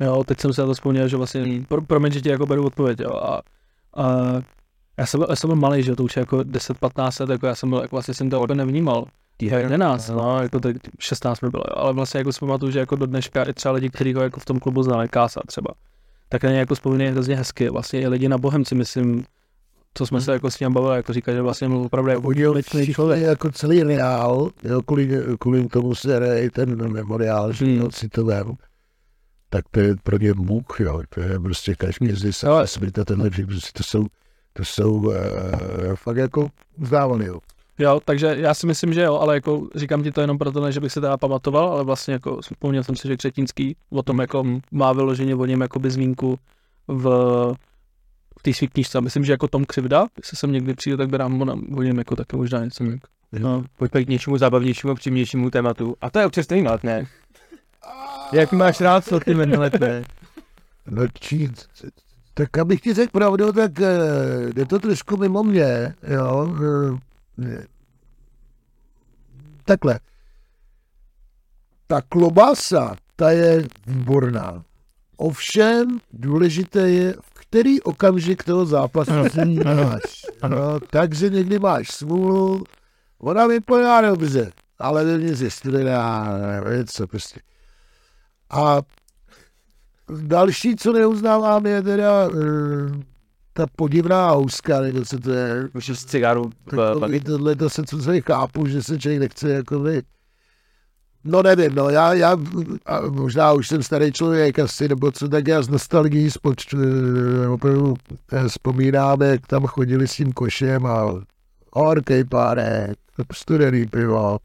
Jo, teď jsem se na to vzpomněl, že vlastně, Hmm. pro, promiň, že ti jako beru odpověď, jo, a, a já jsem, byl, já jsem byl malý, že to už je jako 10-15 let, jako já jsem byl, jako vlastně jsem to jako nevnímal. Týha 11, no, jako teď 16 mi bylo, jo, ale vlastně jako si pamatuju, že jako do dneška i třeba lidi, kteří ho jako v tom klubu znali, Kása třeba, tak na ně jako vzpomínají hrozně hezky, vlastně i lidi na Bohemci, myslím, co jsme se jako s ním bavili, jako říkají, že vlastně byl opravdu jako Oni ho vděčný všichni člověk. jako celý reál, jo, kvůli, kvůli tomu se hraje i ten memoriál, že Hmm. jo, si to vem, tak to je pro ně Bůh, jo, to je prostě každý z Ale- světa tenhle, že prostě to jsou, to jsou uh, fakt jako uznávaný, jo. Jo, takže já si myslím, že jo, ale jako říkám ti to jenom proto, ne, že bych se teda pamatoval, ale vlastně jako vzpomněl jsem si, že Křetínský o tom jako má vyloženě o něm jakoby zmínku v, v té svý knížce. Myslím, že jako Tom Křivda, jestli jsem někdy přijde, tak by nám o, o něm jako taky možná něco. jako- No, Pojďme k něčemu zábavnějšímu, přímějšímu tématu. A to je občerstvení letné. Jak máš rád sortiment letné? No či, tak abych ti řekl pravdu, tak eh, je to trošku mimo mě, jo. eh, Takhle. Ta klobása, ta je výborná. Ovšem, důležité je, v který okamžik toho zápasu se máš. No, takže někdy máš smůlu, ona vypadá dobře, ale není je studená, nevím co prostě. A Další, co neuznávám, je teda uh, ta podivná houska, nebo co to je. Už z cigáru Tak v to, bagit. tohle to se co se chápu, že se člověk nechce jako vy. No nevím, no já, já možná už jsem starý člověk asi, nebo co, tak já z nostalgií eh, opravdu eh, vzpomínám, jak tam chodili s tím košem a horkej párek, studený pivo.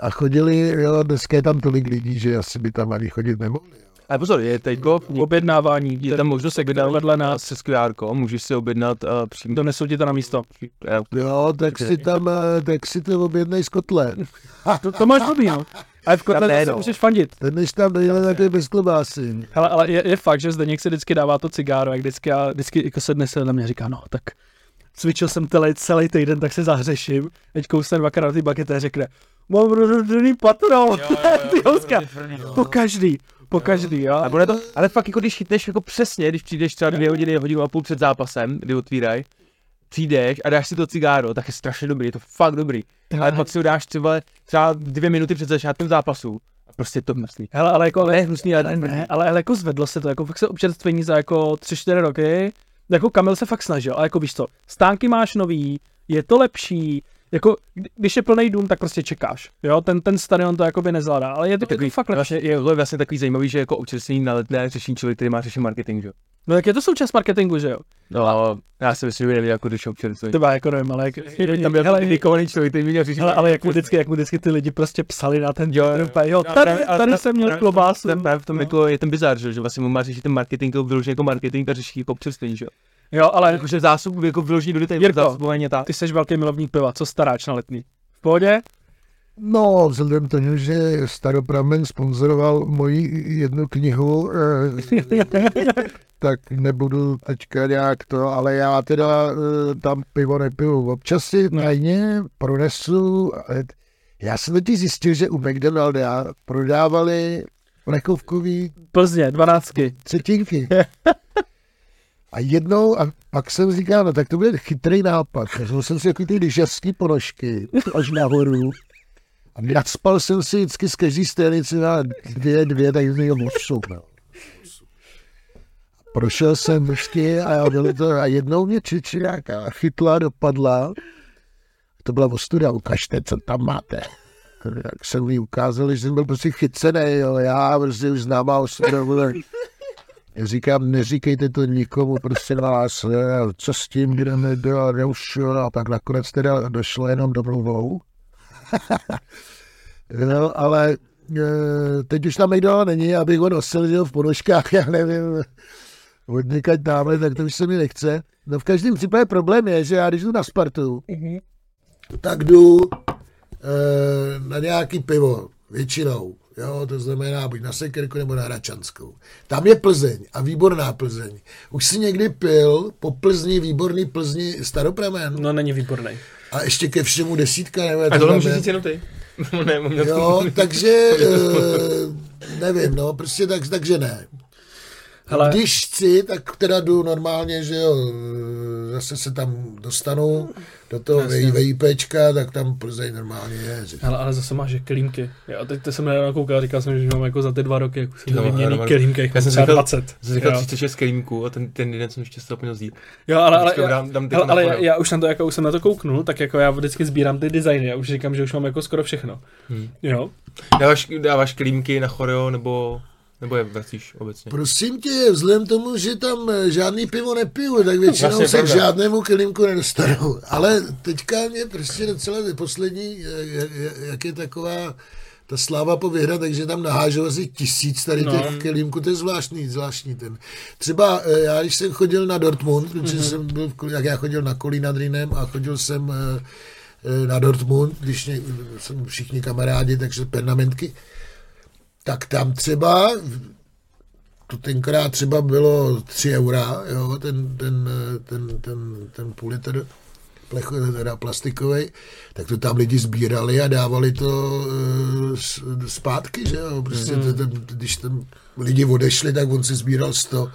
A chodili, jo, dneska je tam tolik lidí, že asi by tam ani chodit nemohli. Ale pozor, je teďko, objednávání, je tam možnost objednat vedle nás, se QR, můžeš si objednat uh, přímo. donesou ti to na místo. Jo, tak si tam, eh, tak si to objednej z kotle. To, to máš blbý, no. Ale v kotle ne, se no. můžeš fandit. Ten než tam nejde takový bez klobásy. Hele, ale je, je, fakt, že Zdeněk si vždycky dává to cigáro, jak vždycky, a vždycky jako se na mě a říká, no tak cvičil jsem celý, celý týden, tak se zahřeším. Teď kousne dvakrát na ty bakety a řekne, mám rozhodný patron, ty houska. Po každý, po každý, jo. A bude to, ale fakt jako když chytneš jako přesně, když přijdeš třeba dvě hodiny, hodinu a půl před zápasem, kdy otvírají, přijdeš a dáš si to cigáro, tak je strašně dobrý, je to fakt dobrý. Ale pak si ho dáš třeba, třeba dvě minuty před začátkem zápasu a prostě to mrzlý. Hele, ale jako, Ne, hnusný, ale ne, ale, ale jako zvedlo se to, jako fakt se občerstvení za jako 3-4 roky, jako Kamil se fakt snažil, a jako víš co, stánky máš nový, je to lepší, jako kdy- když je plný dům, tak prostě čekáš, jo, ten, ten stadion to jakoby nezvládá, ale je to, je to takový, fakt lepší. vlastně, je, to je vlastně takový zajímavý, že jako občerstvení na letné řeší člověk, který má řešit marketing, že jo. No tak je to součást marketingu, že jo? No, ale já si myslím, že neví, jako když občerstvení. Třeba jako nevím, ale jak, Tam byl hele, dedikovaný člověk, který měl řešit. hele, ale jak mu vždycky, jak mu vždycky ty lidi prostě psali na ten Jo, jo, jo. No, tady, ale tady ta- jsem měl klobásu. Ten právě v tom jako je ten bizar, že, že vlastně mu má řešit ten marketing, jako vyložený jako marketing a řeší jako občerstvení, že jo. Jo, ale Jakože zásob, jako vyložený do detailu, Jirko, zásobování a tak. ty jsi velký milovník piva, co staráč na letní? V pohodě? No, vzhledem k tomu, že Staropramen sponzoroval moji jednu knihu, eh, tak nebudu teďka nějak to, ale já teda eh, tam pivo nepiju. Občas si No. tajně pronesu. Já jsem totiž zjistil, že u McDonalda prodávali plechovkový Plzně, dvanáctky. třetinky. A jednou, a pak jsem říkal, no tak to bude chytrý nápad. Vezl jsem si jako ty lyžařský ponožky až nahoru. A nadspal jsem si vždycky z každé stranice na dvě, dvě takzvaného mosu. No. Prošel jsem vždycky a, já byl to, a jednou mě čičeráka chytla, dopadla to byla ostuda, ukažte, co tam máte. Jak jsem mi ukázal, že jsem byl prostě chycený, jo, já prostě už znám a ostuda, říkám, neříkejte to nikomu, prostě vás, ne, co s tím budeme dělat, já už, jo, a tak nakonec teda došlo jenom domluvou. no, ale e, teď už tam nikdo není, abych ho nosil, v ponožkách, já nevím, odnikať dáme, tak to už se mi nechce. No v každém případě problém je, že já když jdu na Spartu, tak jdu e, na nějaký pivo, většinou. Jo, to znamená buď na Sekerku nebo na Hračanskou. Tam je Plzeň a výborná Plzeň. Už si někdy pil po Plzni, výborný Plzni staropramen No není výborný. a ještě ke všemu desítka. Nebo A to tohle můžeš říct jenom ty. ne, Jo, takže e, nevím, no, prostě tak, takže ne. Hele, Když chci, tak teda jdu normálně, že jo, zase se tam dostanu do toho Jasně. VIPčka, tak tam Plzeň normálně je. hele, ale zase máš že kelímky. Já teď to jsem nedávno koukal, říkal jsem, že mám jako za ty dva roky, jako jsem to vyměný kelímky, jako já jsem třeba říkal- 20. Jsem říkal jo. 36 kelímků a ten, ten jeden jsem ještě zapomněl vzít. Jo, ale, ale, já, dám- dám na ale já, už na to, jako už jsem na to kouknul, tak jako já vždycky sbírám ty designy, já už říkám, že už mám jako skoro všechno. Hmm. Jo, Dáváš, dáváš kelímky na choreo nebo, nebo je vracíš obecně? Prosím tě, vzhledem tomu, že tam eh, žádný pivo nepiju, tak většinou Vlastně se k žádnému kelímku nedostanu. Ale teďka mě prostě docela poslední, eh, jak, jak je taková ta sláva po vyhra, takže tam nahážou asi tisíc tady No. těch kelímků, to je zvláštní, zvláštní ten. Třeba eh, já, když jsem chodil na Dortmund, protože Mhm. jsem byl, jak já chodil na Kolí nad Rýnem a chodil jsem eh, eh, na Dortmund, když mě, jsem všichni kamarádi, takže pernamentky, tak tam třeba to tenkrát třeba bylo 3 eura, jo, ten, ten, ten, ten, ten půl litr plech, teda plastikový, tak to tam lidi sbírali a dávali to eh, zpátky, že jo, prostě mm. ten, když tam lidi odešli, tak on si sbíral 100 a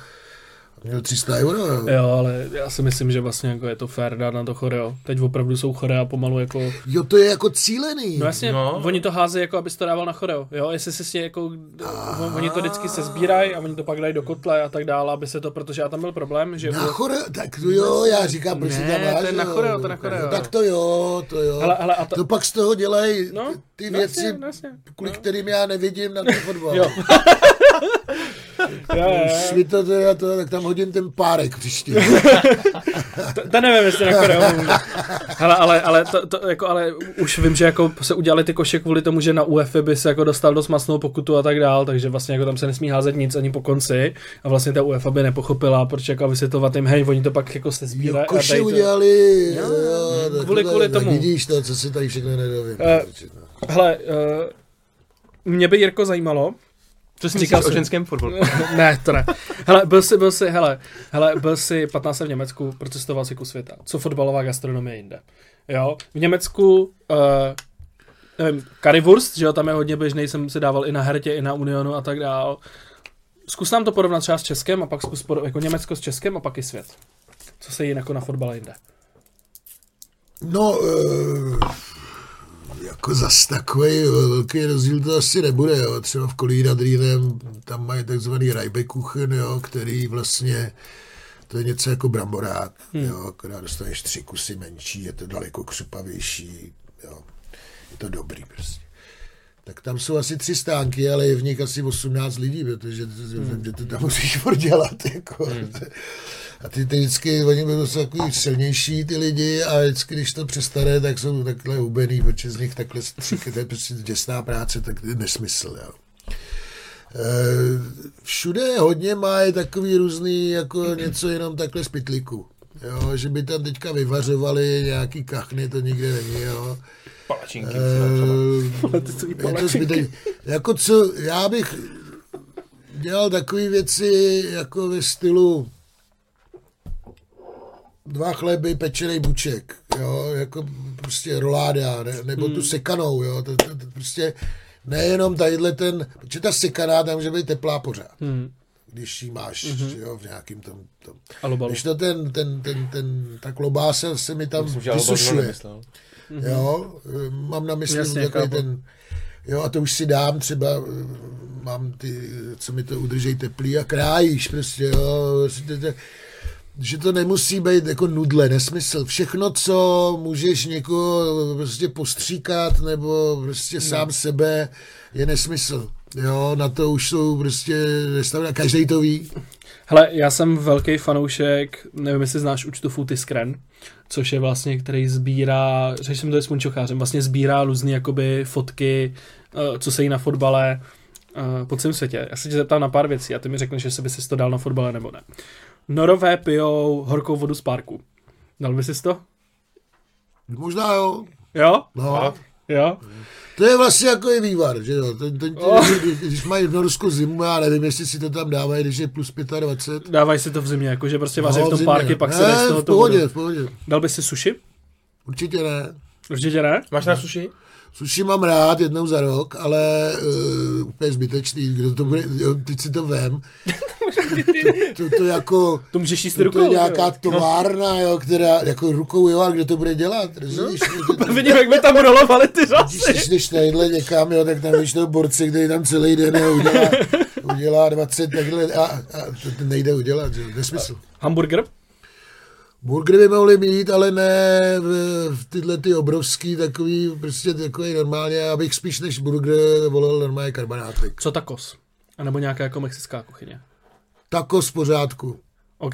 měl 300 euro, jo. jo, ale já si myslím, že vlastně jako je to fair dát na to choreo. Teď opravdu jsou chorea pomalu jako... Jo, to je jako cílený. No jasně, No. no. oni to hází jako, abys to dával na choreo, jo, jestli si si jako, on- oni to vždycky se sbírají a oni to pak dají do kotle a tak dále, aby se to, protože já tam byl problém, že... Na choreo, tak to jo, já říkám, proč Ne, si tam máš, to je na choreo, to je na choreo. Tak to jo, to jo. Hele, hele, a ta- To pak z toho dělají No, ty no věci, jasně, no jasně. kvůli kterým já nevidím na ten fotbal. Jo. Jo, jo, jo. Mi to, teda to, tak tam hodím ten párek příště. To, to nevím, jestli na může. Hele, ale, ale, to, to, jako, ale už vím, že jako se udělali ty koše kvůli tomu, že na UEFA by se jako dostal dost masnou pokutu a tak dál, takže vlastně jako tam se nesmí házet nic ani po konci a vlastně ta UEFA by nepochopila, proč jako vysvětlovat jim, hej, oni to pak jako se sbírají Koše to. udělali, jo, kvůli- tohle- kvůli tak tomu. Vidíš to, co si tady všechno nedovím. Eh, Hele, uh, mě by Jirko zajímalo, Co jsi Říkal o ženském fotbalu? ne, to ne. Hele, byl jsi, byl jsi, hele, hele, byl jsi 15 v Německu, procestoval si kus světa. Co fotbalová gastronomie jinde? Jo, v Německu, uh, nevím, currywurst, že jo, tam je hodně běžný, jsem si dával i na Hertě, i na Unionu a tak dál. Zkus nám to porovnat třeba s Českem a pak zkus porov, jako Německo s Českem a pak i svět. Co se jí jako na fotbale jinde? No, eh, jako zas takový velký rozdíl to asi nebude, jo. Třeba v Kolí nad Rýnem tam mají takzvaný Rajbekuchen, jo, který vlastně to je něco jako bramborák, hmm. jo, akorát dostaneš tři kusy menší, je to daleko křupavější, jo. Je to dobrý prostě. Tak tam jsou asi tři stánky, ale je v nich asi 18 lidí, protože hmm. že to tam musíš furt dělat. Jako. Hmm. A ty, ty vždycky, oni byli jsou takový silnější ty lidi a vždycky, když to přestane, tak jsou takhle hubený, protože z nich takhle stříky, to je prostě děsná práce, tak to je nesmysl. Jo. Eh, Všude hodně mají takový různý, jako něco jenom takhle z pytliku. Jo, že by tam teďka vyvařovali nějaký kachny, to nikde není, jo. Palačinky. Je to. Jako co, já bych dělal takové věci jako ve stylu dva chleby, pečený buček, jo, jako prostě roláda, ne, nebo Hmm. tu sekanou, jo, to, to, to prostě nejenom tadyhle ten, protože ta sekaná tam může být teplá pořád, Hmm. když ji máš, Mhm. jo, v nějakým tom, tom. Když to ten, ten, ten, ten, ta klobása se mi tam Myslím, že Nemyslel. Jo, mám na mysli Jasně, takový ten, jo, a to už si dám třeba, mám ty, co mi to udržej teplý a krájíš prostě, jo, prostě že to nemusí být jako nudle, nesmysl. Všechno, co můžeš někoho prostě postříkat nebo prostě sám sebe, je nesmysl. Jo, na to už jsou prostě restaurace, každý to ví. Hele, já jsem velký fanoušek, nevím, jestli znáš účtu Footiskren, což je vlastně, který sbírá, řešil jsem to s Munčochářem, vlastně sbírá různé jakoby fotky, eh, co se jí na fotbale eh, po celém světě. Já se tě zeptám na pár věcí a ty mi řekneš, že se by si to dal na fotbale nebo ne. Norové pijou horkou vodu z parku. Dal by si to? Možná jo. Jo? No. Jo? To je vlastně jako je vývar, že jo. Ten, ten, Oh. když mají v Norsku zimu, já nevím, jestli si to tam dávají, když je plus 25. Dávají si to v zimě, jakože prostě vaří v No, tom zimě. parky, pak se ne, jde z toho v pohodě, v pohodě. Dal by si sushi? Určitě ne. Určitě ne? Máš na suši? Sushi mám rád jednou za rok, ale uh, úplně zbytečný, kdo to bude, jo, teď si to vem. to, to, to jako, To můžeš jíst to, to rukou. je nějaká jo. továrna, jo, která, jako rukou, jo, a kdo to bude dělat, rozumíš? No. Vidím, jak by tam rolovali ty řasy. když jdeš tadyhle někam, jo, tak tam víš toho borce, který tam celý den jo, udělá, udělá 20 takhle a, a to, to nejde udělat, že? jo, nesmysl. Hamburger? Burgery by mohly mít, ale ne v, v tyhle ty obrovský takový, prostě takový normálně, já bych spíš než burger volil normálně karbonátek. Co tacos? A nebo nějaká jako mexická kuchyně. Tako z pořádku. OK,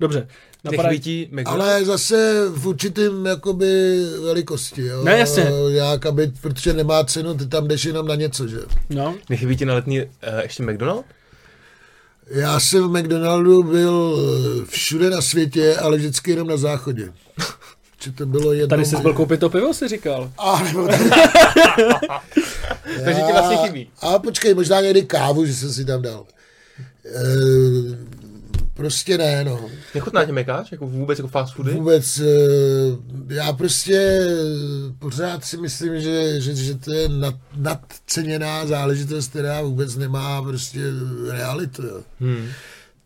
dobře. Napadá... McDonald's? Ale zase v určitým jakoby velikosti, jo. Ne, jasně. Jak, aby, protože nemá cenu, ty tam jdeš jenom na něco, že? No, Nechybí ti na letní uh, ještě McDonald? Já jsem v McDonaldu byl eh, všude na světě, ale vždycky jenom na záchodě. Že to bylo jedno... tady jsi byl koupit to pivo, si říkal. A, nebo Takže ti vlastně chybí. A počkej, možná někdy kávu, že jsem si tam dal. E, prostě ne, no. Nechutná tě mekáč? Jako vůbec jako fast foody? Vůbec, e, já prostě pořád si myslím, že, že, že to je nad, nadceněná záležitost, která vůbec nemá prostě realitu. Hmm.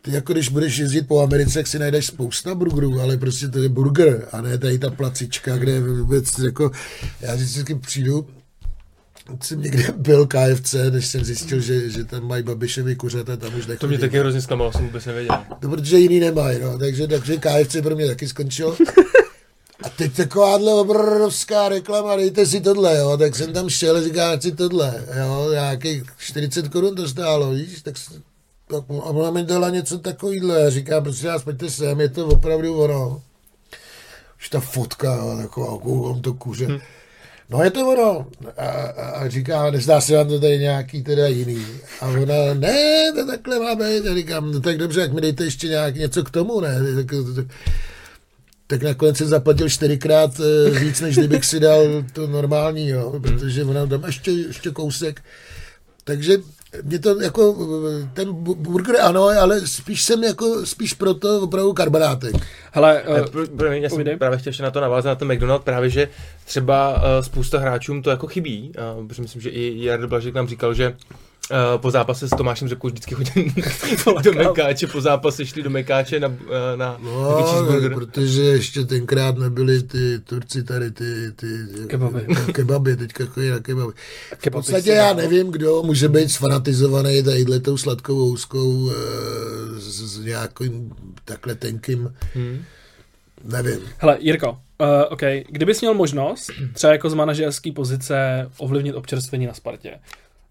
Ty jako když budeš jezdit po Americe, tak si najdeš spousta burgerů, ale prostě to je burger a ne tady ta placička, kde vůbec jako, já vždycky přijdu, jsem někde byl KFC, než jsem zjistil, že, že tam mají babišový kuřata, tam už To mě nechodí. taky hrozně zklamalo, jsem vůbec nevěděl. No, protože jiný nemají, no. takže, takže KFC pro mě taky skončil. A teď takováhle obrovská reklama, dejte si tohle, jo, tak jsem tam šel a říká, ať si tohle, jo, nějakých 40 korun to stálo, víš, tak, tak a ona mi dala něco takovýhle, a říká, prosím vás, pojďte sem, je to opravdu ono. Už ta fotka, jo, taková, koukám to kuře. Hm. No je to ono. A, a, říká, nezdá se vám to tady nějaký teda jiný. A ona, ne, to takhle má být. A říkám, no tak dobře, jak mi dejte ještě nějak něco k tomu, ne? Tak, tak, tak nakonec jsem zaplatil čtyřikrát eh, víc, než kdybych si dal to normální, jo, protože ona tam ještě, ještě kousek. Takže mě to jako, eh, ten bu- burger ano, ale spíš jsem jako, spíš proto opravdu karbonátek. Hele, Ale uh, pro, pro, já jsem právě chtěl ještě na to navázat, na ten McDonald, právě, že třeba uh, spousta hráčům to jako chybí, uh, protože myslím, že i Jardo Blažek nám říkal, že uh, po zápase s Tomášem Řepkou vždycky chodili do Mekáče, po zápase šli do Mekáče na, na, No, na cheeseburger. protože ještě tenkrát nebyly ty Turci tady, ty, ty Kebaby. kebaby, teďka chodí na kebaby. V podstatě já nevím, kdo může být sfanatizovaný tadyhle tou sladkou houskou eh, s, s nějakým takhle tenkým, Hmm. nevím. hele, Jirko, uh, OK, kdybys měl možnost, třeba jako z manažerské pozice, ovlivnit občerstvení na Spartě,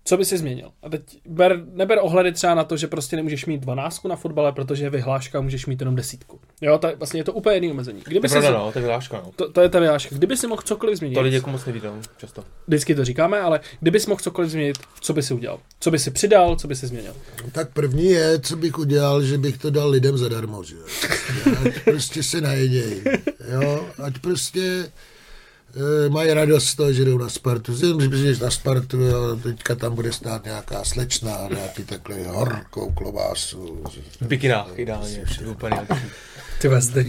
co by si změnil? A teď ber, neber ohledy třeba na to, že prostě nemůžeš mít dvanáctku na fotbale, protože je vyhláška, můžeš mít jenom desítku. Jo, to je, vlastně je to úplně jiný omezení. To Kdyby je si, pravda, no, to je vyhláška, no. to, to, je ta vyhláška. Kdyby si mohl cokoliv změnit, To lidi jako moc nevídou, často. vždycky to říkáme, ale kdybys mohl cokoliv změnit, co by si udělal? Co by si přidal, co by si změnil? Tak první je, co bych udělal, že bych to dal lidem zadarmo, že jo. Ať prostě se najedějí, jo, ať prostě mají radost z toho, že jdou na Spartu. Zjím, že přijdeš na Spartu, jo, teďka tam bude stát nějaká slečna, nějaký takhle horkou klobásu. V bikinách, ideálně, úplně.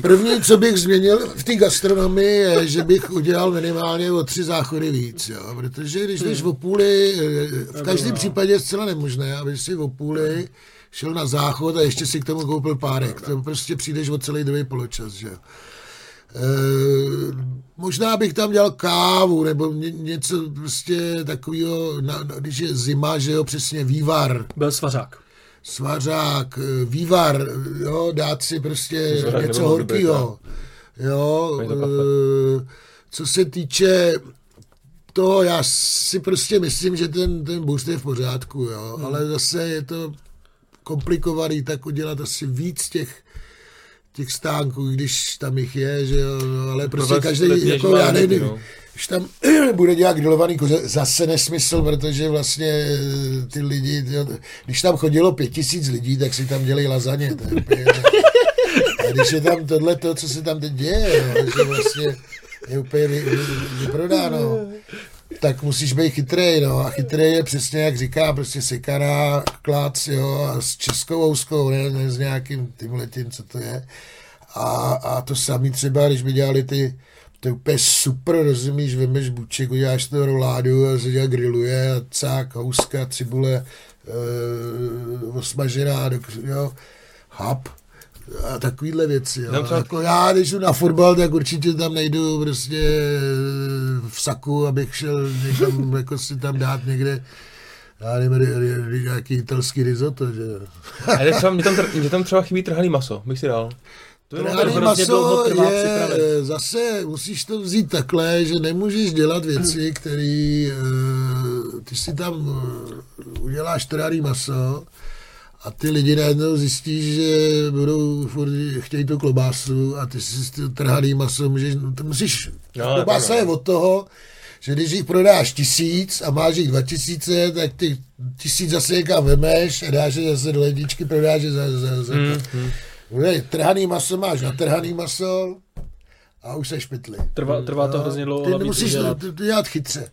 První, co bych změnil v té gastronomii, je, že bych udělal minimálně o tři záchody víc, jo? protože když jdeš o půli, eh, v každém případě je zcela nemožné, aby si o půli šel na záchod a ještě si k tomu koupil párek. To prostě přijdeš o celý druhý poločas, že jo. E, možná bych tam dělal kávu, nebo ně, něco prostě takového, když je zima, že jo, přesně vývar. Byl svařák. svařák, eh, vývar, jo, dát si prostě Svařák něco horkýho. Jo, eh, co se týče toho, já si prostě myslím, že ten, ten boost je v pořádku, jo, Hmm. ale zase je to komplikovaný, tak udělat asi víc těch těch stánků, když tam jich je, že jo, no, ale prostě každý, jako já nevím, no. když tam bude dělat grilovaný koře, zase nesmysl, protože vlastně eh, ty lidi, jo, když tam chodilo pět tisíc lidí, tak si tam dělají lazaně, je a když je tam tohle, to, co se tam teď děje, jo, že vlastně je úplně vy, vy, vyprodáno, tak musíš být chytrý, no, a chytrý je přesně, jak říká, prostě sekaná, klác, jo, a s českou houskou, ne, ne s nějakým tímhletím, co to je. A, a to samý třeba, když by dělali ty, to je úplně super, rozumíš, vemeš buček, uděláš to roládu a se dělá grilluje a cák, houska, cibule, e, osmažená, do, jo, hap a takovýhle věci. Jo. Třeba- Jako já, když jdu na fotbal, tak určitě tam nejdu prostě v saku, abych šel někam, jako si tam dát někde já nevím, nějaký italský risotto, že jo. Ale třeba, mě, tam, mě tam třeba chybí trhaný maso, bych si dal. To je Trhaný maso je, připravit. eh, zase musíš to vzít takhle, že nemůžeš dělat věci, které eh, ty si tam eh, uděláš trhaný maso a ty lidi najednou zjistí, že budou furt chtějí tu klobásu a ty si to trhaný maso můžeš, no, to musíš, No, klobása je od toho, že když jich prodáš tisíc a máš jich dva tisíce, tak ty tisíc zase někam vemeš a dáš je zase do ledničky, prodáš je za, za, za Mm, mm. Bude, trhaný maso máš na trhaný maso a už se špitli. Trvá, trvá to hrozně dlouho. Ty musíš dělat. to, dělat chytře.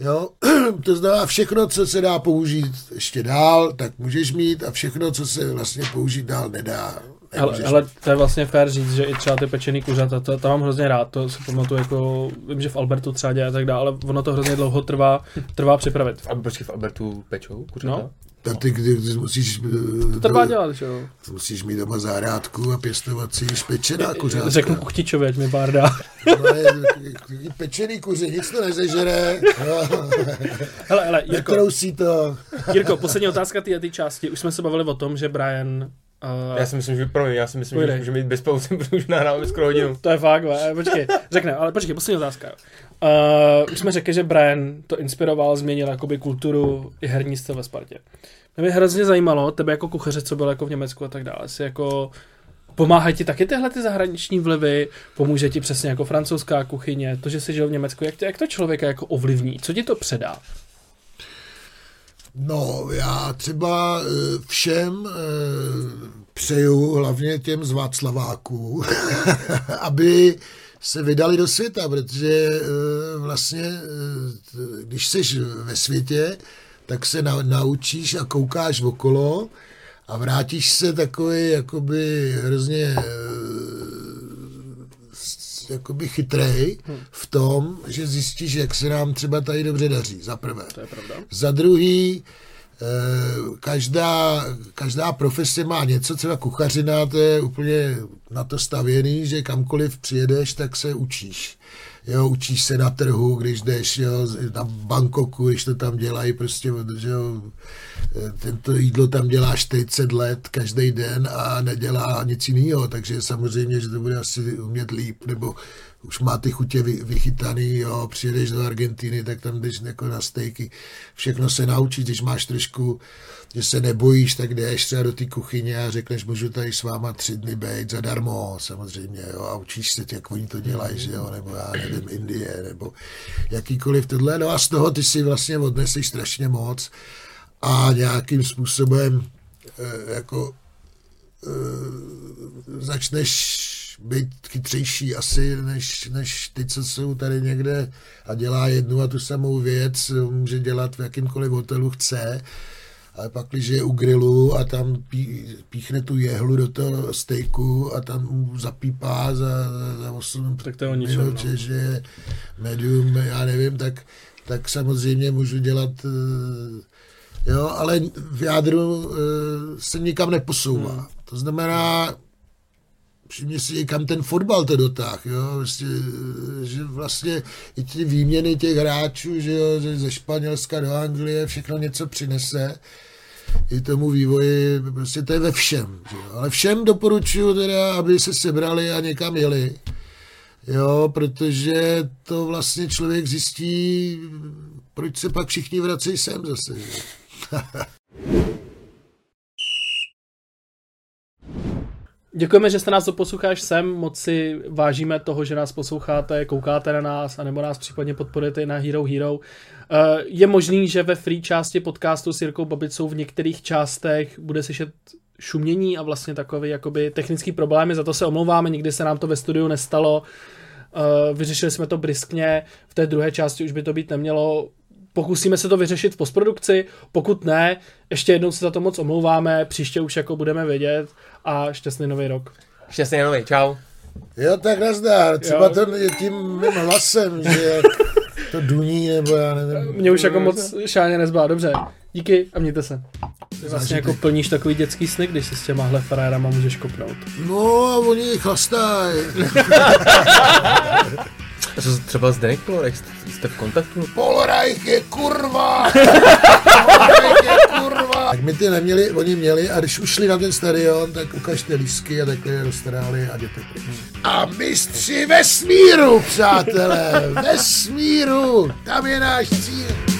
Jo? to znamená, všechno, co se dá použít ještě dál, tak můžeš mít a všechno, co se vlastně použít dál nedá. Ale, ale to je vlastně fér říct, že i třeba ty pečený kuřata, to, to mám hrozně rád, to si pamatuju jako, vím, že v Albertu třeba dělá a tak dále, ale ono to hrozně dlouho trvá, trvá připravit. A počkej, v Albertu pečou kuřata? No. Tak ty, ty, ty musíš, To trvá dělat, že jo. musíš mít doma zahrádku a pěstovat si špečená kuřátka. Řeknu kuchtičovi, ať mi pár dá. No, je, pečený kuře, nic to nezežere, jo, Hele, hele, Jirko, netrousí to. Jirko, poslední otázka té té části. Už jsme se bavili o tom, že Brian... Uh, Já si myslím, že pro mě, já si myslím, Pojdej. že můžeme mít bez pauzy, protože už nahráváme skoro hodinu. To je fakt, ve, počkej, řekne, ale počkej, poslední otázka. Uh, už jsme řekli, že Brian to inspiroval, změnil jakoby kulturu i herní ve Spartě. Mě by hrozně zajímalo, tebe jako kuchaře, co byl jako v Německu a tak dále, si jako Pomáhají ti taky tyhle ty zahraniční vlivy, pomůže ti přesně jako francouzská kuchyně, to, že jsi žil v Německu, jak, to- jak to člověka jako ovlivní, co ti to předá? No, já třeba eh, všem eh, přeju, hlavně těm z Václaváků, aby se vydali do světa, protože eh, vlastně, když jsi ve světě, tak se na, naučíš a koukáš okolo a vrátíš se takový jakoby hrozně jakoby chytrej v tom, že zjistíš, jak se nám třeba tady dobře daří, za prvé. To je pravda. Za druhý, eh, každá, každá profese má něco, třeba kuchařina, to je úplně na to stavěný, že kamkoliv přijedeš, tak se učíš. Jo, učíš se na trhu, když jdeš jo, na Bangkoku, když to tam dělají, prostě, že jo, tento jídlo tam dělá 40 let každý den a nedělá nic jiného, takže samozřejmě, že to bude asi umět líp, nebo už má ty chutě vy, vychytaný, jo, přijedeš do Argentiny, tak tam jdeš jako na stejky, všechno se naučíš, když máš trošku, že se nebojíš, tak jdeš třeba do té kuchyně a řekneš, můžu tady s váma tři dny být zadarmo, samozřejmě, jo, a učíš se, jak oni to dělají, že jo, nebo já nevím, Indie, nebo jakýkoliv tohle, no a z toho ty si vlastně odneseš strašně moc a nějakým způsobem eh, jako eh, začneš být chytřejší asi, než, než ty, co jsou tady někde a dělá jednu a tu samou věc, může dělat v jakýmkoliv hotelu chce, ale pak, když je u grilu a tam pí, píchne tu jehlu do toho stejku a tam zapípá za, za, za 8 Tak to je ničem, minut, no. že- že je medium, já nevím, tak, tak samozřejmě můžu dělat eh, Jo, ale v jádru e, se nikam neposouvá. Hmm. To znamená, všimni si, kam ten fotbal to dotáh, jo, vlastně, že vlastně i ty výměny těch hráčů, že jo, ze Španělska do Anglie všechno něco přinese. i tomu vývoji, prostě to je ve všem. Že jo? Ale všem doporučuju teda, aby se sebrali a někam jeli. Jo, protože to vlastně člověk zjistí, proč se pak všichni vracejí sem zase. Že? Děkujeme, že jste nás doposloucháš sem, moc si vážíme toho, že nás posloucháte, koukáte na nás, anebo nás případně podporujete na Hero Hero. Eh, Je možný, že ve free části podcastu s Jirkou Babicou v některých částech bude slyšet šumění a vlastně takové jakoby technický problémy, za to se omlouváme, nikdy se nám to ve studiu nestalo. Eh, Vyřešili jsme to briskně, v té druhé části už by to být nemělo. Pokusíme se to vyřešit v postprodukci, pokud ne, ještě jednou se za to moc omlouváme, příště už jako budeme vědět a šťastný nový rok. Šťastný nový, čau. Jo, tak nazdar. Třeba Jo. to je tím mým hlasem, že to duní, nebo já nevím. Mě už jako moc šáně nezbyla, dobře. Díky a mějte se. Ty vlastně jako plníš takový dětský sny, když si s těmahle frérama můžeš kopnout. No a oni chlastají. A co třeba Zdeněk Polorek, jste v kontaktu? Polreich je kurva! Polreich je kurva! Tak my ty neměli, oni měli a když už šli na ten stadion, tak ukažte lísky a takhle je roztrhali a jděte pryč. A mistři vesmíru, přátelé, vesmíru, tam je náš cíl.